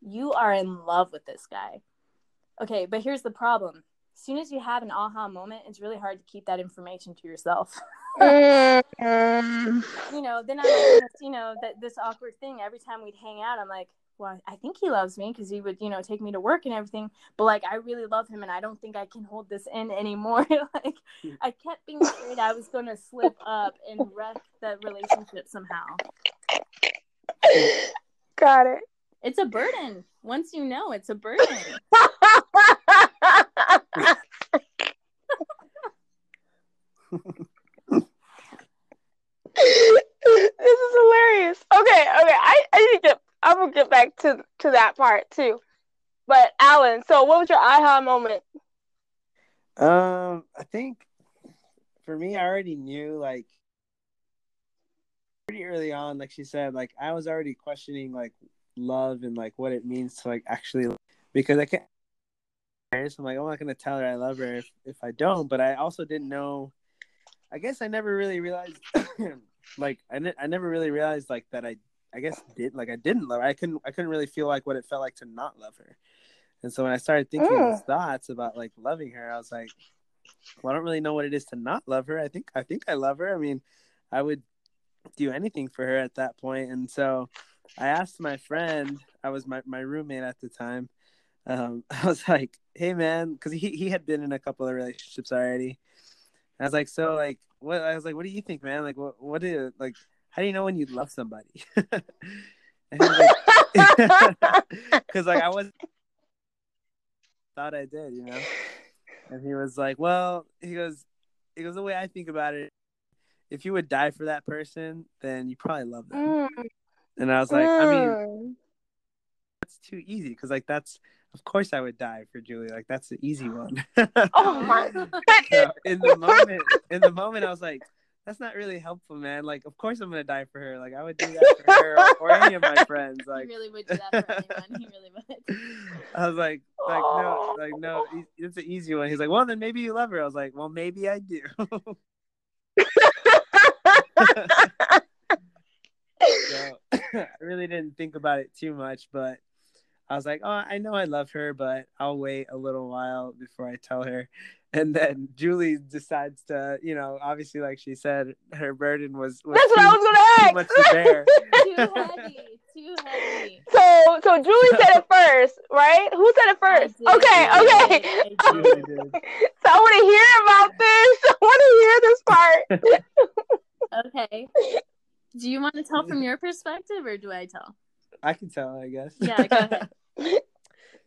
S2: You are in love with this guy. Okay, but here's the problem. As soon as you have an aha moment, it's really hard to keep that information to yourself.
S1: Mm.
S2: you know, then I'm like, you know, that this awkward thing. Every time we'd hang out, I'm like, well, I think he loves me because he would, you know, take me to work and everything. But like, I really love him, and I don't think I can hold this in anymore. like, hmm. I kept being afraid I was going to slip up and wreck the relationship somehow.
S1: Got it.
S2: It's a burden. Once you know, it's a burden.
S1: this is hilarious. Okay, okay. I, I need to get I'm gonna get back to to that part too. But Alan, so what was your aha moment?
S3: Um, I think for me, I already knew like pretty early on, like she said, like I was already questioning like love and like what it means to like actually because I can't. I'm like, I'm not gonna tell her I love her if, if I don't. But I also didn't know. I guess I never really realized, like I, ne- I never really realized like that I I guess did like I didn't love her. I couldn't I couldn't really feel like what it felt like to not love her. And so when I started thinking
S1: Mm.
S3: those thoughts about like loving her, I was like, well, I don't really know what it is to not love her. I think I think I love her. I mean, I would do anything for her at that point. And so I asked my friend, I was my, my roommate at the time. Um, I was like, hey man, because he, he had been in a couple of relationships already. I was like, so like what I was like, what do you think, man? Like what what do like how do you know when you love somebody? was like because like I was thought I did, you know. And he was like, "Well," he goes, "He goes the way I think about it. If you would die for that person, then you probably love them."
S1: Mm,
S3: And I was like, "I mean,
S1: mm.
S3: that's too easy because like that's of course I would die for Julie. Like that's the easy one."
S1: Oh my
S3: So in the moment, in the moment, I was like, "That's not really helpful, man. Like, of course I'm gonna die for her. Like, I would do that for her or, or any of my friends.
S2: he really would do that for anyone. He really would.
S3: I was like, like no, like no, it's an easy one. He's like, well, then maybe you love her. I was like, well, maybe I do. so I really didn't think about it too much, but I was like, oh, I know I love her, but I'll wait a little while before I tell her. And then Julie decides to, you know, obviously, like she said, her burden was, was
S1: That's what I was gonna
S3: too much to bear.
S2: Too heavy. Too heavy.
S1: So so Julie said it first, right? Who said it first?
S2: did.
S1: Okay,
S2: I
S1: okay.
S2: did. I did.
S3: Julie did.
S1: So I want to hear about this. I want to hear this part.
S2: Okay. Do you want to tell from your perspective or do I tell?
S3: I can tell, I guess.
S2: Yeah, go ahead.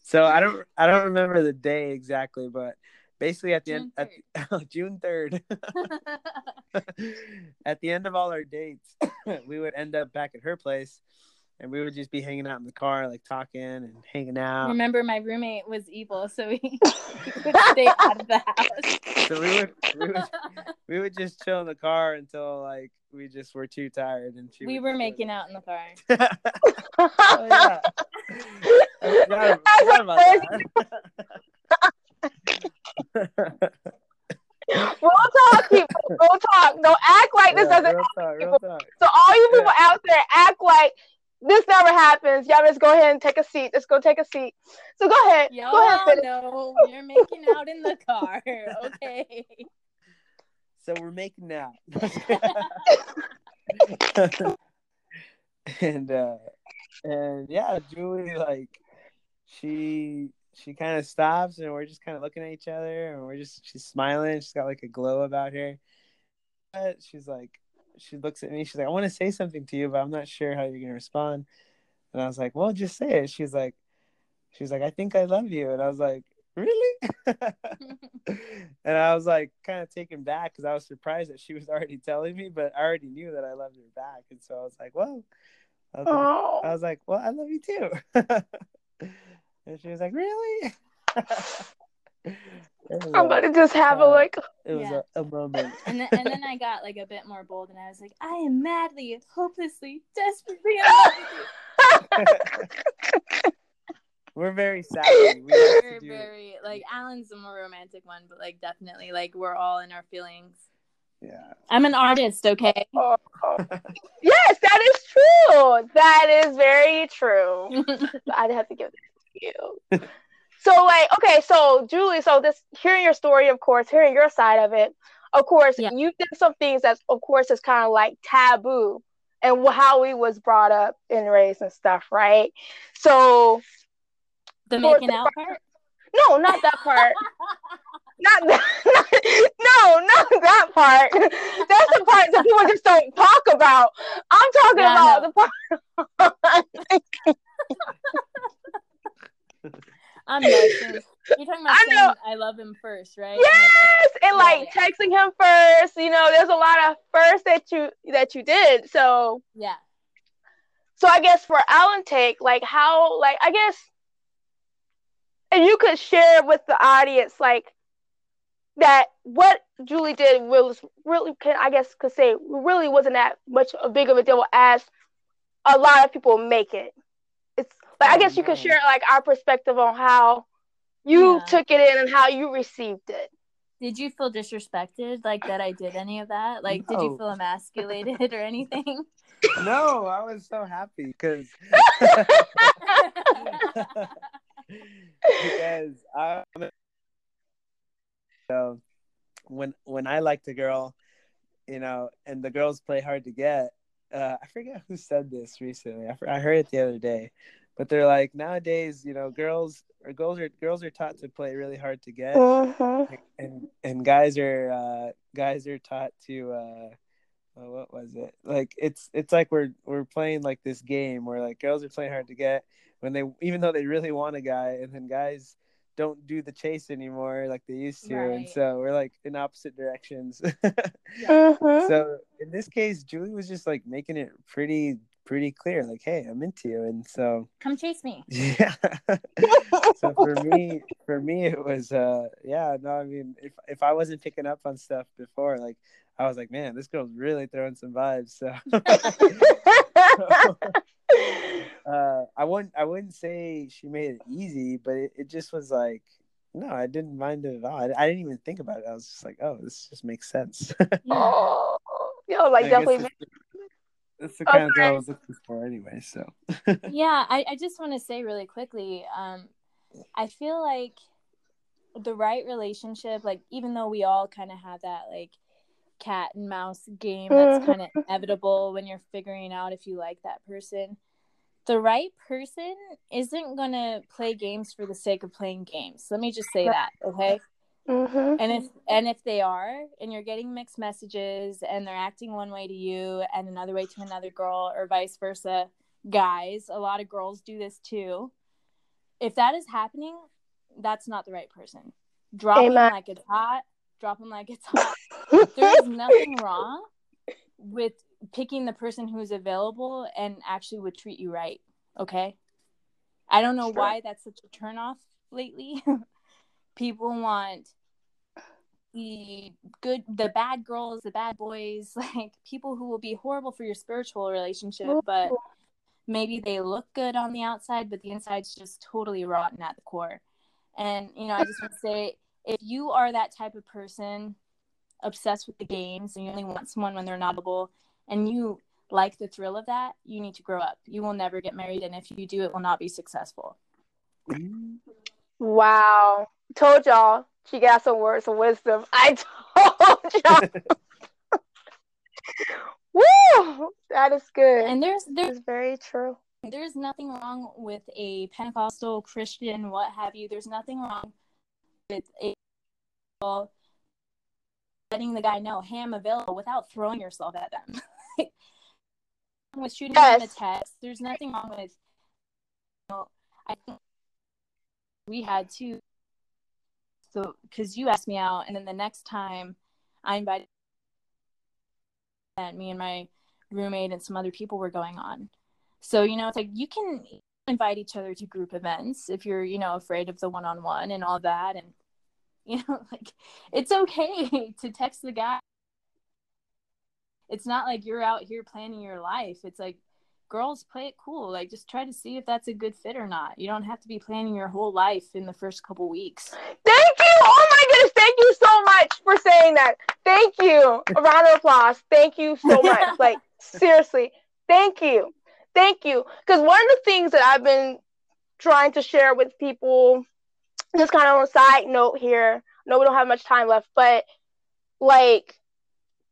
S3: So I don't I don't remember the day exactly, but basically at the
S2: June
S3: end at oh, June third, at the end of all our dates, we would end up back at her place, and we would just be hanging out in the car, like talking and hanging out.
S2: Remember, my roommate was evil, so he, he would stay out of the house.
S3: So we would we would we would just chill in the car until like we just were too tired, and she.
S2: we were
S3: just
S2: making out in the car.
S3: go- oh, yeah. I forgot, I forgot about that.
S1: Real talk, people. Real talk. Don't act like this
S3: Yeah,
S1: doesn't.
S3: real talk, real talk.
S1: So all you people
S3: Yeah.
S1: out there, act like this never happens. Y'all just go ahead and take a seat. Let's go take a seat. So go ahead.
S2: Y'all
S1: Go ahead. finish.
S2: know you're making out in the car, okay?
S3: So we're making out. and uh and yeah, Julie like she she kind of stops and we're just kind of looking at each other and we're just she's smiling. She's got like a glow about her. But she's like she looks at me. She's like, I want to say something to you, but I'm not sure how you're gonna respond. And I was like, Well, just say it. She's like, she's like, I think I love you. And I was like, Really? and I was like kind of taken back because I was surprised that she was already telling me, but I already knew that I loved her back. And so I was like, Well, I was like,
S1: Oh.
S3: I was like, Well, I love you too. and she was like, Really? it was,
S1: I'm about to just have a like.
S3: it was
S2: Yeah.
S3: a, a moment.
S2: And then, and then I got like a bit more bold, and I was like, I am madly, hopelessly, desperately in love with you.
S3: we're very savvy. We
S2: we're
S3: to do
S2: very like Alan's the more romantic one, but like definitely like we're all in our feelings.
S3: yeah.
S2: I'm an artist, okay?
S1: Oh, oh. yes, that is true. That is very true. I'd have to give that to you. So like, okay, so Julie, so this hearing your story, of course, hearing your side of it, of course,
S2: Yeah.
S1: you did some things that, of course, is kind of like taboo and how we was brought up and raised and stuff, right? So
S2: the making
S1: the
S2: out part.
S1: no, not that part. not that. no, not that part. That's the part that people just don't talk about. I'm talking
S2: Yeah,
S1: about
S2: know.
S1: the part.
S2: I'm messing. You're talking about
S1: I
S2: saying. I love him first, right?
S1: yes, and like
S2: Yeah,
S1: texting him first. You know, there's a lot of first that you that you did. So,
S2: Yeah.
S1: so I guess for Alan take, like how, like I guess, and you could share with the audience, like that what Julie did was really, can I guess, could say really wasn't that much a big of a deal as a lot of people make it. It's like I guess you could share like our perspective on how you
S2: Yeah.
S1: took it in and how you received it.
S2: Did you feel disrespected, like that I did any of that? Like, did you feel emasculated or anything?
S3: No, I was so happy because because I so when when I liked a girl, you know, and the girls play hard to get. Uh, I forget who said this recently. I, I heard it the other day, but they're like nowadays, you know, girls or girls are girls are taught to play really hard to get,
S1: Mhm.
S3: and and guys are uh, guys are taught to. Uh, oh, what was it? Like it's it's like we're we're playing like this game where like girls are playing hard to get when they even though they really want a guy, and then guys don't do the chase anymore like they used to, and so we're like in opposite directions.
S1: Mhm.
S3: so in this case, Julie was just like making it pretty pretty clear, like, hey, I'm into you, and so
S2: Come chase me.
S3: yeah. so for me, for me, it was uh, yeah. No, I mean, if if I wasn't picking up on stuff before, like I was like, man, this girl's really throwing some vibes. So. uh, I wouldn't I wouldn't say she made it easy, but it, it just was like no, I didn't mind it at all. I, I didn't even think about it. I was just like, oh, this just makes sense.
S2: Yeah.
S1: oh, yo, like
S3: I
S1: definitely.
S3: That's, that's the kind of girl I was looking for anyway. So.
S2: Yeah I, I just want to say really quickly um i feel like the right relationship like even though we all kind of have that like cat and mouse game that's kind of inevitable when you're figuring out if you like that person the right person isn't going to play games for the sake of playing games. Let me just say that okay
S1: Mhm.
S2: and if and if they are and you're getting mixed messages and they're acting one way to you and another way to another girl or vice versa guys a lot of girls do this too. If that is happening that's not the right person. Drop them like it's hot. Drop them like it's hot. There is nothing wrong with picking the person who's available and actually would treat you right okay? I don't know
S1: Sure.
S2: why that's such a turnoff lately. People want the good the bad girls the bad boys like people who will be horrible for your spiritual relationship but maybe they look good on the outside but the inside's just totally rotten at the core. And you know i just want to say if you are that type of person obsessed with the games and you only want someone when they're notable and you like the thrill of that you need to grow up. You will never get married and if you do it will not be successful. Mm.
S1: Wow. Told y'all she got some words of wisdom. I told y'all. Woo! That is good.
S2: and there's there's
S1: very true.
S2: there's nothing wrong with a Pentecostal Christian, what have you. There's nothing wrong with a letting the guy know, hey, I'm available without throwing yourself at them. with shooting them a
S1: Yes.
S2: text, there's nothing wrong with. You know, I think we had two. So, because you asked me out, and then the next time I invited, and me and my roommate and some other people were going on. So, you know, it's like you can invite each other to group events if you're, you know, afraid of the one on one and all that. And, you know, like it's okay to text the guy. It's not like you're out here planning your life. It's like girls play it cool. Like just try to see if that's a good fit or not. You don't have to be planning your whole life in the first couple weeks.
S1: Thank you. Oh my goodness. Thank you so much for saying that. Thank you. A round of applause. Thank you so much. like seriously. Thank you. Thank you. Because one of the things that I've been trying to share with people, just kind of on a side note here. No, we don't have much time left, but like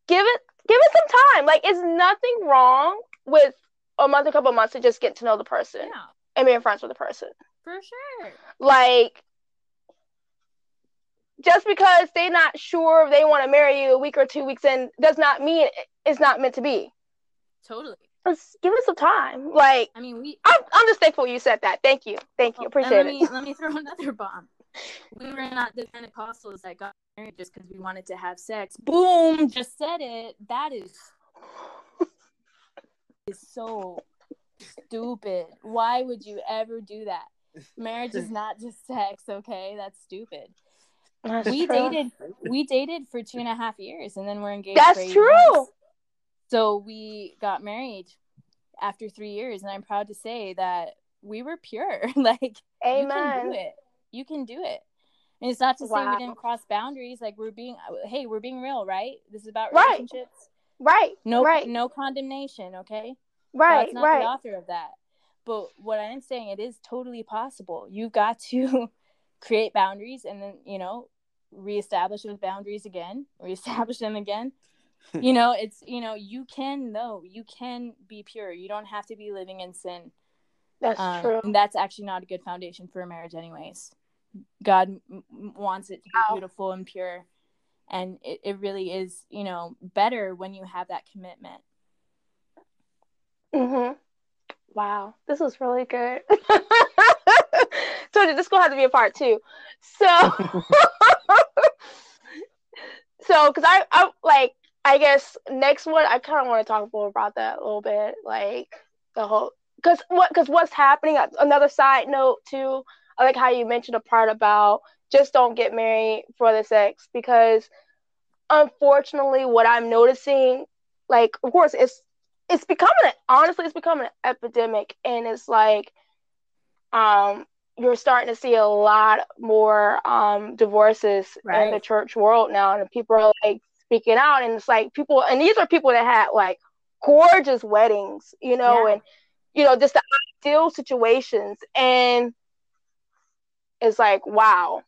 S1: give it give it some time. Like it's nothing wrong with a month, a couple months to just get to know the person
S2: Yeah,
S1: and being friends with the person.
S2: for sure.
S1: Like just because they're not sure if they want to marry you a week or two weeks in does not mean it's not meant to be.
S2: Totally.
S1: Just give it some time. Like
S2: I mean, we
S1: I'm, I'm just thankful you said that. Thank you. Thank you.
S2: Oh,
S1: Appreciate it.
S2: let me, Let me throw another bomb. We were not the Pentecostals that got married just because we wanted to have sex. Boom! Just said it. That is is so stupid. Why would you ever do that? Marriage is not just sex, okay? That's stupid.
S1: That's
S2: we
S1: true.
S2: dated we dated for two and a half years and then we're engaged
S1: That's true.
S2: months. so we got married after three years and i'm proud to say that we were pure like you can do
S1: Amen.
S2: it you can do it and it's not to say we didn't cross boundaries like we're being hey we're being real right this is about relationships
S1: Right.
S2: No
S1: Right.
S2: no condemnation okay
S1: Right.
S2: God's not
S1: Right.
S2: the author of that. But what I am saying, it is totally possible. You've got to create boundaries and then, you know, reestablish those boundaries again, reestablish them again. you know, it's, you know, you can, though, you can be pure. You don't have to be living in sin.
S1: That's
S2: Um,
S1: true.
S2: and that's actually not a good foundation for a marriage, anyways. God m- m- wants it to be
S1: Wow.
S2: beautiful and pure. And it, it really is, you know, better when you have that commitment.
S1: Mm-hmm. Wow, this was really good. so this gonna to be a part two. So, so because I, I like, I guess next one I kind of want to talk more about that a little bit, like the whole because what because what's happening. uh, Another side note too. I like how you mentioned a part about just don't get married for the sex because unfortunately what I'm noticing, like of course it's it's becoming honestly it's becoming an epidemic and it's like um you're starting to see a lot more um divorces in the church world now and people are like speaking out and it's like people and these are people that had like gorgeous weddings you know
S2: Yeah.
S1: and you know just the ideal situations and it's like wow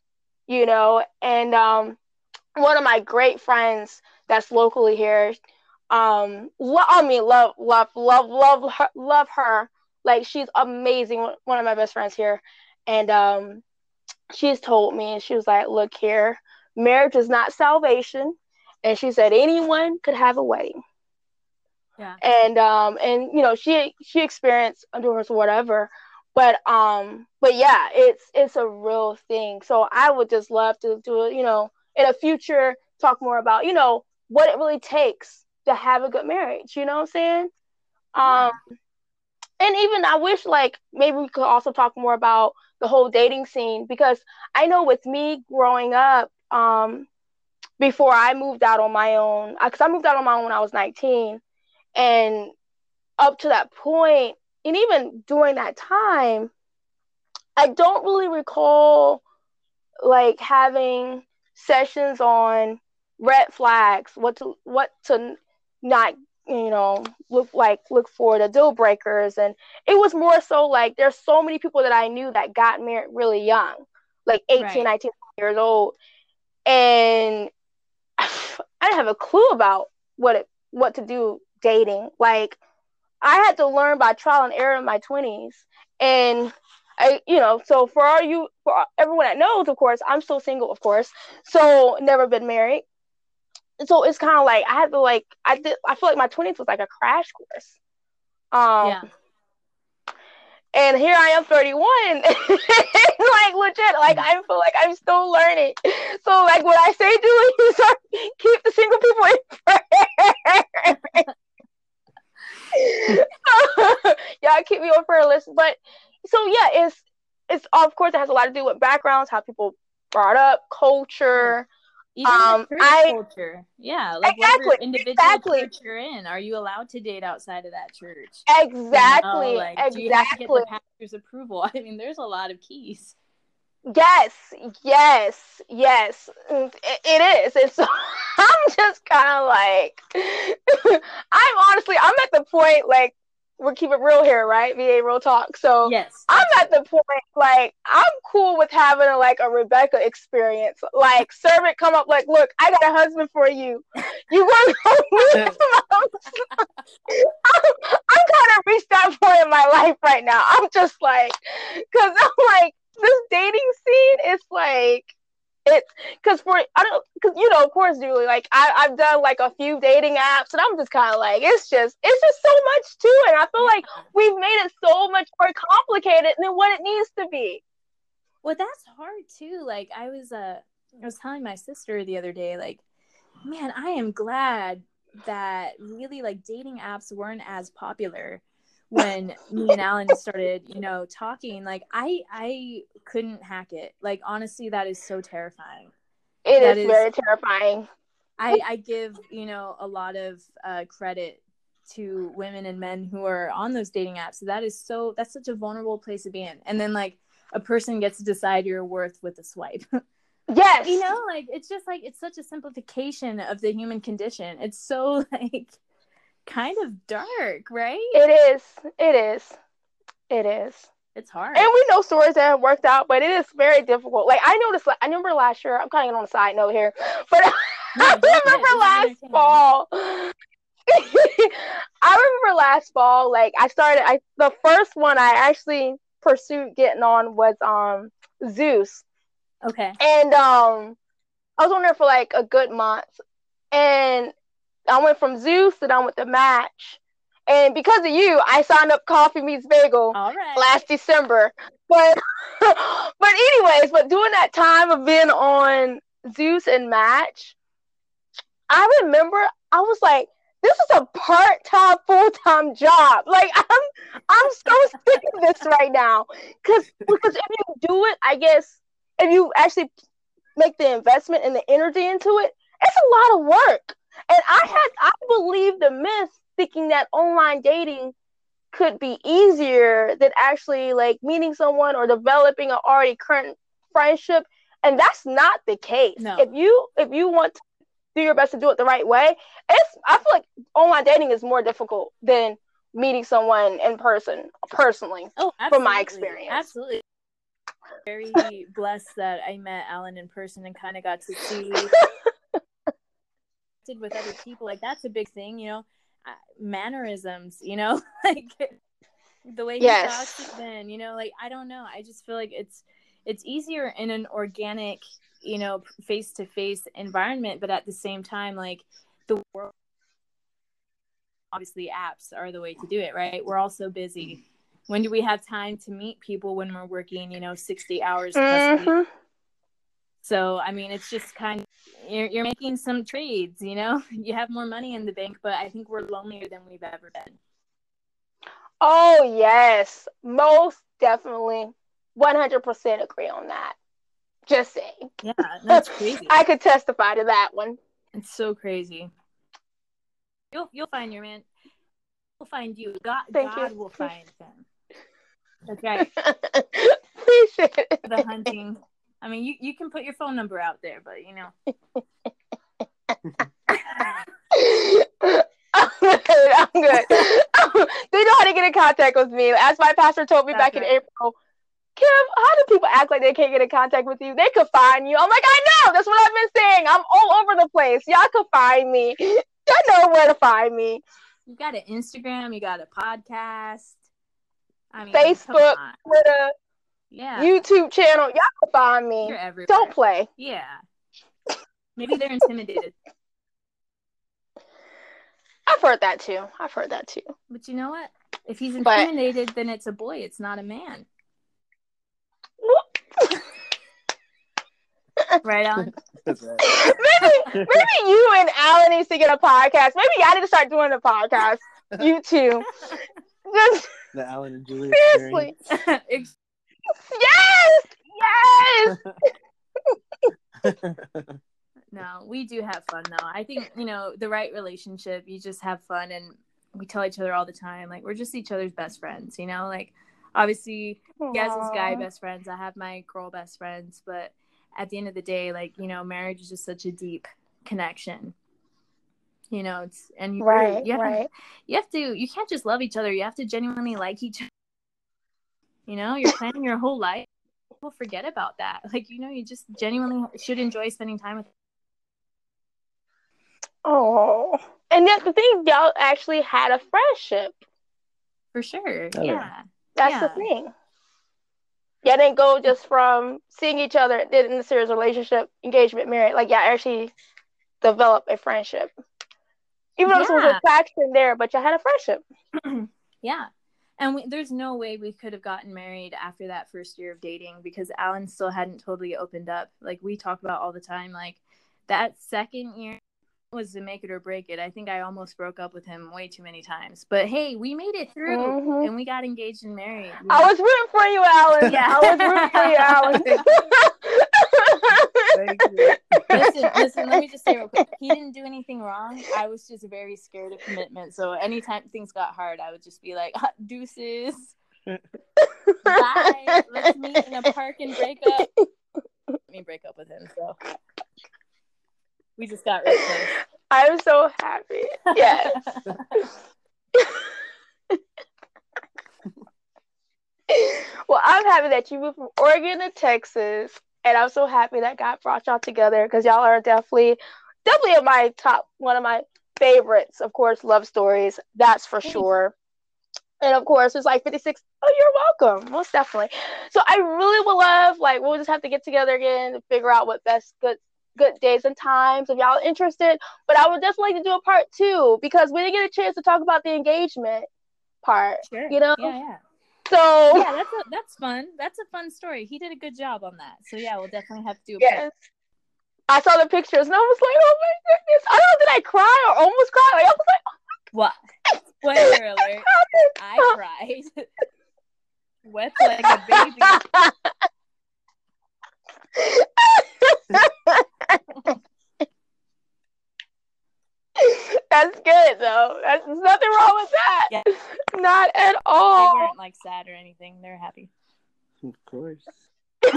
S1: you know and um one of my great friends that's locally here um lo- i mean love love love love her love her. Like she's amazing one of my best friends here. And um she's told me and she was like look here marriage is not salvation. And she said anyone could have a wedding.
S2: Yeah.
S1: and um and you know she she experienced a divorce or whatever but um but yeah it's it's a real thing. So i would just love to do you know in a future talk more about you know what it really takes to have a good marriage you know what i'm saying? Um and even i wish like maybe we could also talk more about the whole dating scene because i know with me growing up um before i moved out on my own because I moved out on my own when i was 19 and up to that point and even during that time i don't really recall like having sessions on red flags what to what to not you know look like look for the deal breakers. And it was more so like there's so many people that i knew that got married really young like 18
S2: Right.
S1: 19 years old. And i didn't have a clue about what it what to do dating. Like i had to learn by trial and error in my 20s and I, you know, so for all you, for everyone that knows, of course, I'm still single, of course, so never been married. So it's kind of like I had to like I did. I feel like my 20s was like a crash course. Um,
S2: yeah.
S1: and here I am, 31, like legit, like I feel like I'm still learning. So like what I say, Julie, is keep the single people in prayer. Y'all keep me on for a list, but so yeah, it's it's of course it has a lot to do with backgrounds, how people brought up, culture,
S2: Even
S1: Um, I-
S2: culture. Yeah. Like
S1: Exactly,
S2: whatever individual
S1: exactly.
S2: church you're in, are you allowed to date outside of that church?
S1: Exactly.
S2: You know, like, Do you have to get
S1: exactly.
S2: the pastor's approval? I mean, there's a lot of keys.
S1: Yes, yes, yes. Mm, It, it is. And so I'm just kind of like, I'm honestly, I'm at the point like, we're keep it real here, right? VA real talk. So
S2: Yes.
S1: I'm at the point like I'm cool with having a, like a Rebecca experience. Like servant come up like, look, I got a husband for you. You want to meet him? I'm, I'm kind of reached that point in my life right now. I'm just like, cause I'm like this dating scene is like it's because for I don't because you know of course Julie like I I've done like a few dating apps and I'm just kind of like it's just it's just so much to it. And I feel like we've made it so much more complicated than what it needs to be.
S2: Well, that's hard too. Like I was uh I was telling my sister the other day, like, man, I am glad that really like dating apps weren't as popular when me and Alan started, you know, talking. Like I I couldn't hack it. Like honestly, that is so terrifying.
S1: It is
S2: is-
S1: very terrifying.
S2: I, I give you know a lot of uh, credit to women and men who are on those dating apps. That is so that's such a vulnerable place to be in. And then like a person gets to decide your worth with a swipe.
S1: Yes,
S2: you know, like it's just like it's such a simplification of the human condition. It's so like kind of dark, right?
S1: it is. It is. It is.
S2: It's hard.
S1: And we know stories that have worked out, but it is very difficult. Like I noticed, I remember last year. I'm kind of on a side note here, but
S2: No,
S1: I remember last fall. I remember last fall. Like I started. I the first one I actually pursued getting on was um Zoosk,
S2: Okay.
S1: and um I was on there for like a good month, and I went from Zoosk and I went to Match, and because of you, I signed up Coffee Meets Bagel
S2: right.
S1: last December. But but anyways, but during that time of being on Zoosk and Match, I remember I was like, this is a part-time, full-time job. Like I'm I'm so sick of this right now. Cause because if you do it, I guess if you actually make the investment and the energy into it, it's a lot of work. And I oh. had I believe the myth thinking that online dating could be easier than actually like meeting someone or developing an already current friendship and that's not the case
S2: No.
S1: if you if you want to do your best to do it the right way it's i feel like online dating is more difficult than meeting someone in person personally
S2: Oh,
S1: from my experience.
S2: Absolutely. Very blessed that I met Alan in person and kind of got to see with other people. Like that's a big thing, you know. Uh, mannerisms, you know, like the way he
S1: Yes.
S2: talks even, you know, like I don't know. I just feel like it's it's easier in an organic, you know, face to face environment, but at the same time, like the world obviously apps are the way to do it, right? We're all so busy. When do we have time to meet people when we're working, you know, 60 hours plus a week?
S1: Mhm.
S2: So, I mean, it's just kind of, you're, you're making some trades, you know? You have more money in the bank, but I think we're lonelier than we've ever been.
S1: oh yes most definitely 100% agree on that just saying
S2: Yeah, that's crazy.
S1: i could testify to that one
S2: It's so crazy. You'll you'll find your man. We'll find you. God
S1: Thank
S2: God
S1: you.
S2: will find him. That's right.
S1: Appreciate it.
S2: The hunting. I mean, you, you can put your phone number out there, but you know.
S1: I'm good. I'm good. they know how to get in contact with me. As my pastor told me
S2: That's
S1: back in. April, Kim, how do people act like they can't get in contact with you? They could find you. I'm like, I know. That's what I've been saying. I'm all over the place. Y'all could find me. Y'all know where to find me.
S2: You got an Instagram, you got a podcast. I mean,
S1: Facebook. Twitter,
S2: Yeah.
S1: YouTube channel. Y'all can find me.
S2: You're everywhere.
S1: Don't play.
S2: Yeah. Maybe they're intimidated.
S1: I've heard that too. I've heard that too.
S2: But you know what? If he's
S1: But-
S2: intimidated, then it's a boy. It's not a man. Right on.
S3: Right.
S1: maybe maybe you and Alan needs to get a podcast. Maybe I need to start doing a podcast. You too. Just
S3: The Alan and Julie
S1: seriously. Yes! Yes!
S2: No, we do have fun though. I think, you know, the right relationship, you just have fun and we tell each other all the time, like we're just each other's best friends, you know? Like obviously has his guy best friends, I have my girl best friends, but at the end of the day, like, you know, marriage is just such a deep connection. You know, it's and you
S1: Right,
S2: you have
S1: right.
S2: you have to you can't just love each other, you have to genuinely like each other. You know, you're planning your whole life. People forget about that. Like, you know, you just genuinely should enjoy spending time with
S1: Oh, and that's the thing. Y'all actually had a friendship.
S2: for sure.
S3: Oh, yeah.
S2: yeah.
S1: That's
S2: Yeah.
S1: the thing. Y'all didn't go just from seeing each other, did in a serious relationship, engagement, married. Like, yeah, I actually develop a friendship. Even though there was
S2: Yeah.
S1: attraction there, but y'all had a friendship.
S2: Yeah. And we, there's no way we could have gotten married after that first year of dating because Alan still hadn't totally opened up. Like we talk about all the time. Like that second year was to make it or break it. I think I almost broke up with him way too many times. But hey, we made it through
S1: Mhm.
S2: and we got engaged and married. you
S1: I
S2: know?
S1: was rooting for you, Alan.
S2: Yeah.
S1: I was rooting for you, Alan.
S3: Thank you.
S2: listen, listen, let me just say real quick. He didn't do anything wrong. I was just very scared of commitment. So anytime things got hard, I would just be like, "Ah, deuces. Bye. Let's meet in a park and break up. Let me break up with him. So we just got real close.
S1: I'm so happy. Yes. well, I'm happy that you moved from Oregon to Texas, and I'm so happy that God brought y'all together because y'all are definitely, definitely in my top, one of my favorites. Of course, love stories. That's for sure. And of course, it's like 56. Oh, you're welcome. Most definitely. So I really would love, like, we'll just have to get together again to figure out what best good good days and times if y'all are interested. But I would definitely like to do a part two because we didn't get a chance to talk about the engagement part.
S2: Sure.
S1: You know?
S2: Yeah, yeah.
S1: So
S2: Yeah, that's a, that's fun. That's a fun story. He did a good job on that. So yeah, we'll definitely have to do a part.
S1: yes. I saw the pictures and I was like, oh my goodness. I don't know, did I cry or almost cry? Like I was like, oh
S2: What? Spoiler alert. I cried. Wet like a baby.
S1: That's good though. That's there's nothing wrong with that.
S2: Yeah.
S1: Not at all.
S2: They weren't like sad or anything. They're happy.
S3: Of course.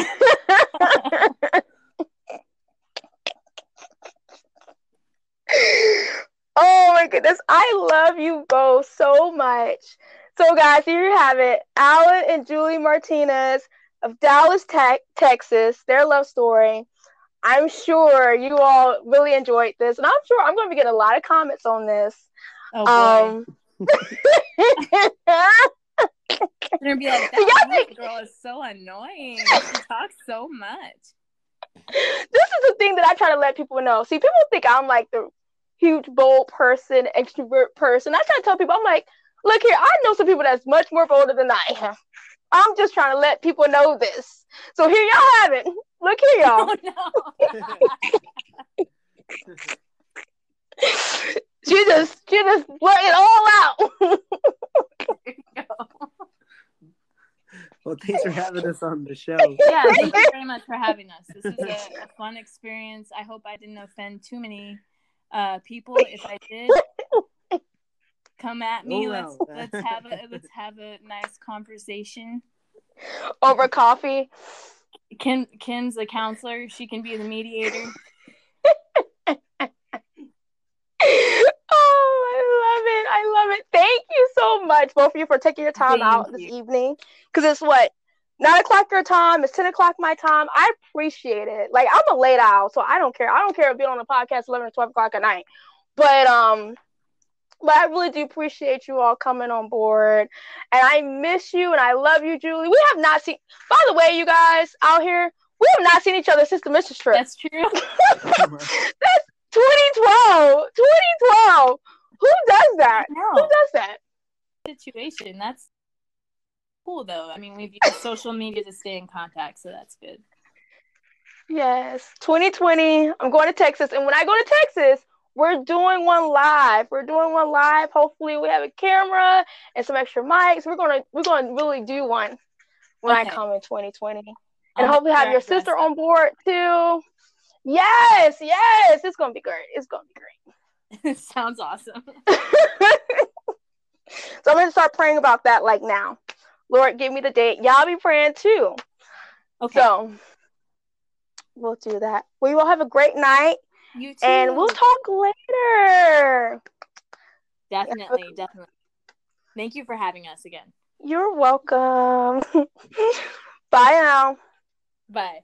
S1: oh my goodness. I love you both so much. So, guys, here you have it Alan and Julie Martinez of Dallas, Tech, Texas, their love story. I'm sure you all really enjoyed this, and I'm sure I'm going to be getting a lot of comments on this.
S2: Oh boy.
S1: Um,
S2: They're gonna be like, that
S1: think-
S2: girl is so annoying. She talks so much.
S1: this is the thing that I try to let people know. See, people think I'm like the huge, bold person, extrovert person. I try to tell people, I'm like, look here, I know some people that's much more bolder than I am. I'm just trying to let people know this. So here y'all have it. Look here, y'all.
S2: Oh no.
S1: she just, she just let it all out.
S3: Well, thanks for having us on the show.
S2: yeah, thank you very much for having us. This was a, a fun experience. I hope I didn't offend too many uh, people. If I did, come at me.
S3: Oh,
S2: let's
S3: wow.
S2: let's have a let's have a nice conversation.
S1: Over coffee.
S2: Kim Kim's a counselor. She can be the mediator.
S1: Oh, I love it. I love it. Thank you so much, both of you, for taking your time
S2: Thank
S1: out this evening. Because it's what? Nine o'clock your time. It's 10 o'clock my time. I appreciate it. Like, I'm a late owl, so I don't care. I don't care if being on a podcast 11 or 12 o'clock at night. But, um, but I really do appreciate you all coming on board. And I miss you and I love you, Julie. We have not seen, by the way, you guys out here, we have not seen each other since the Mistress trip.
S2: That's true.
S1: That's 2012. 2012. Who does that? Who does that?
S2: situation. That's cool though. I mean, we've used social media to stay in contact, so that's good.
S1: Yes. 2020. I'm going to Texas. And when I go to Texas, we're doing one live. We're doing one live. Hopefully we have a camera and some extra mics. We're gonna we're gonna really do one when I come in 2020. And
S2: I'll
S1: hopefully have your
S2: I dress
S1: sister on board too. Yes, yes, it's gonna be great. It's gonna be great.
S2: Sounds awesome.
S1: so I'm gonna start praying about that like now. Lord, give me the date. Y'all be praying too.
S2: Okay.
S1: So we'll do that. We will have a great night
S2: you too.
S1: and we'll talk later.
S2: definitely, definitely. Thank you for having us again.
S1: You're welcome. Bye now.
S2: Bye.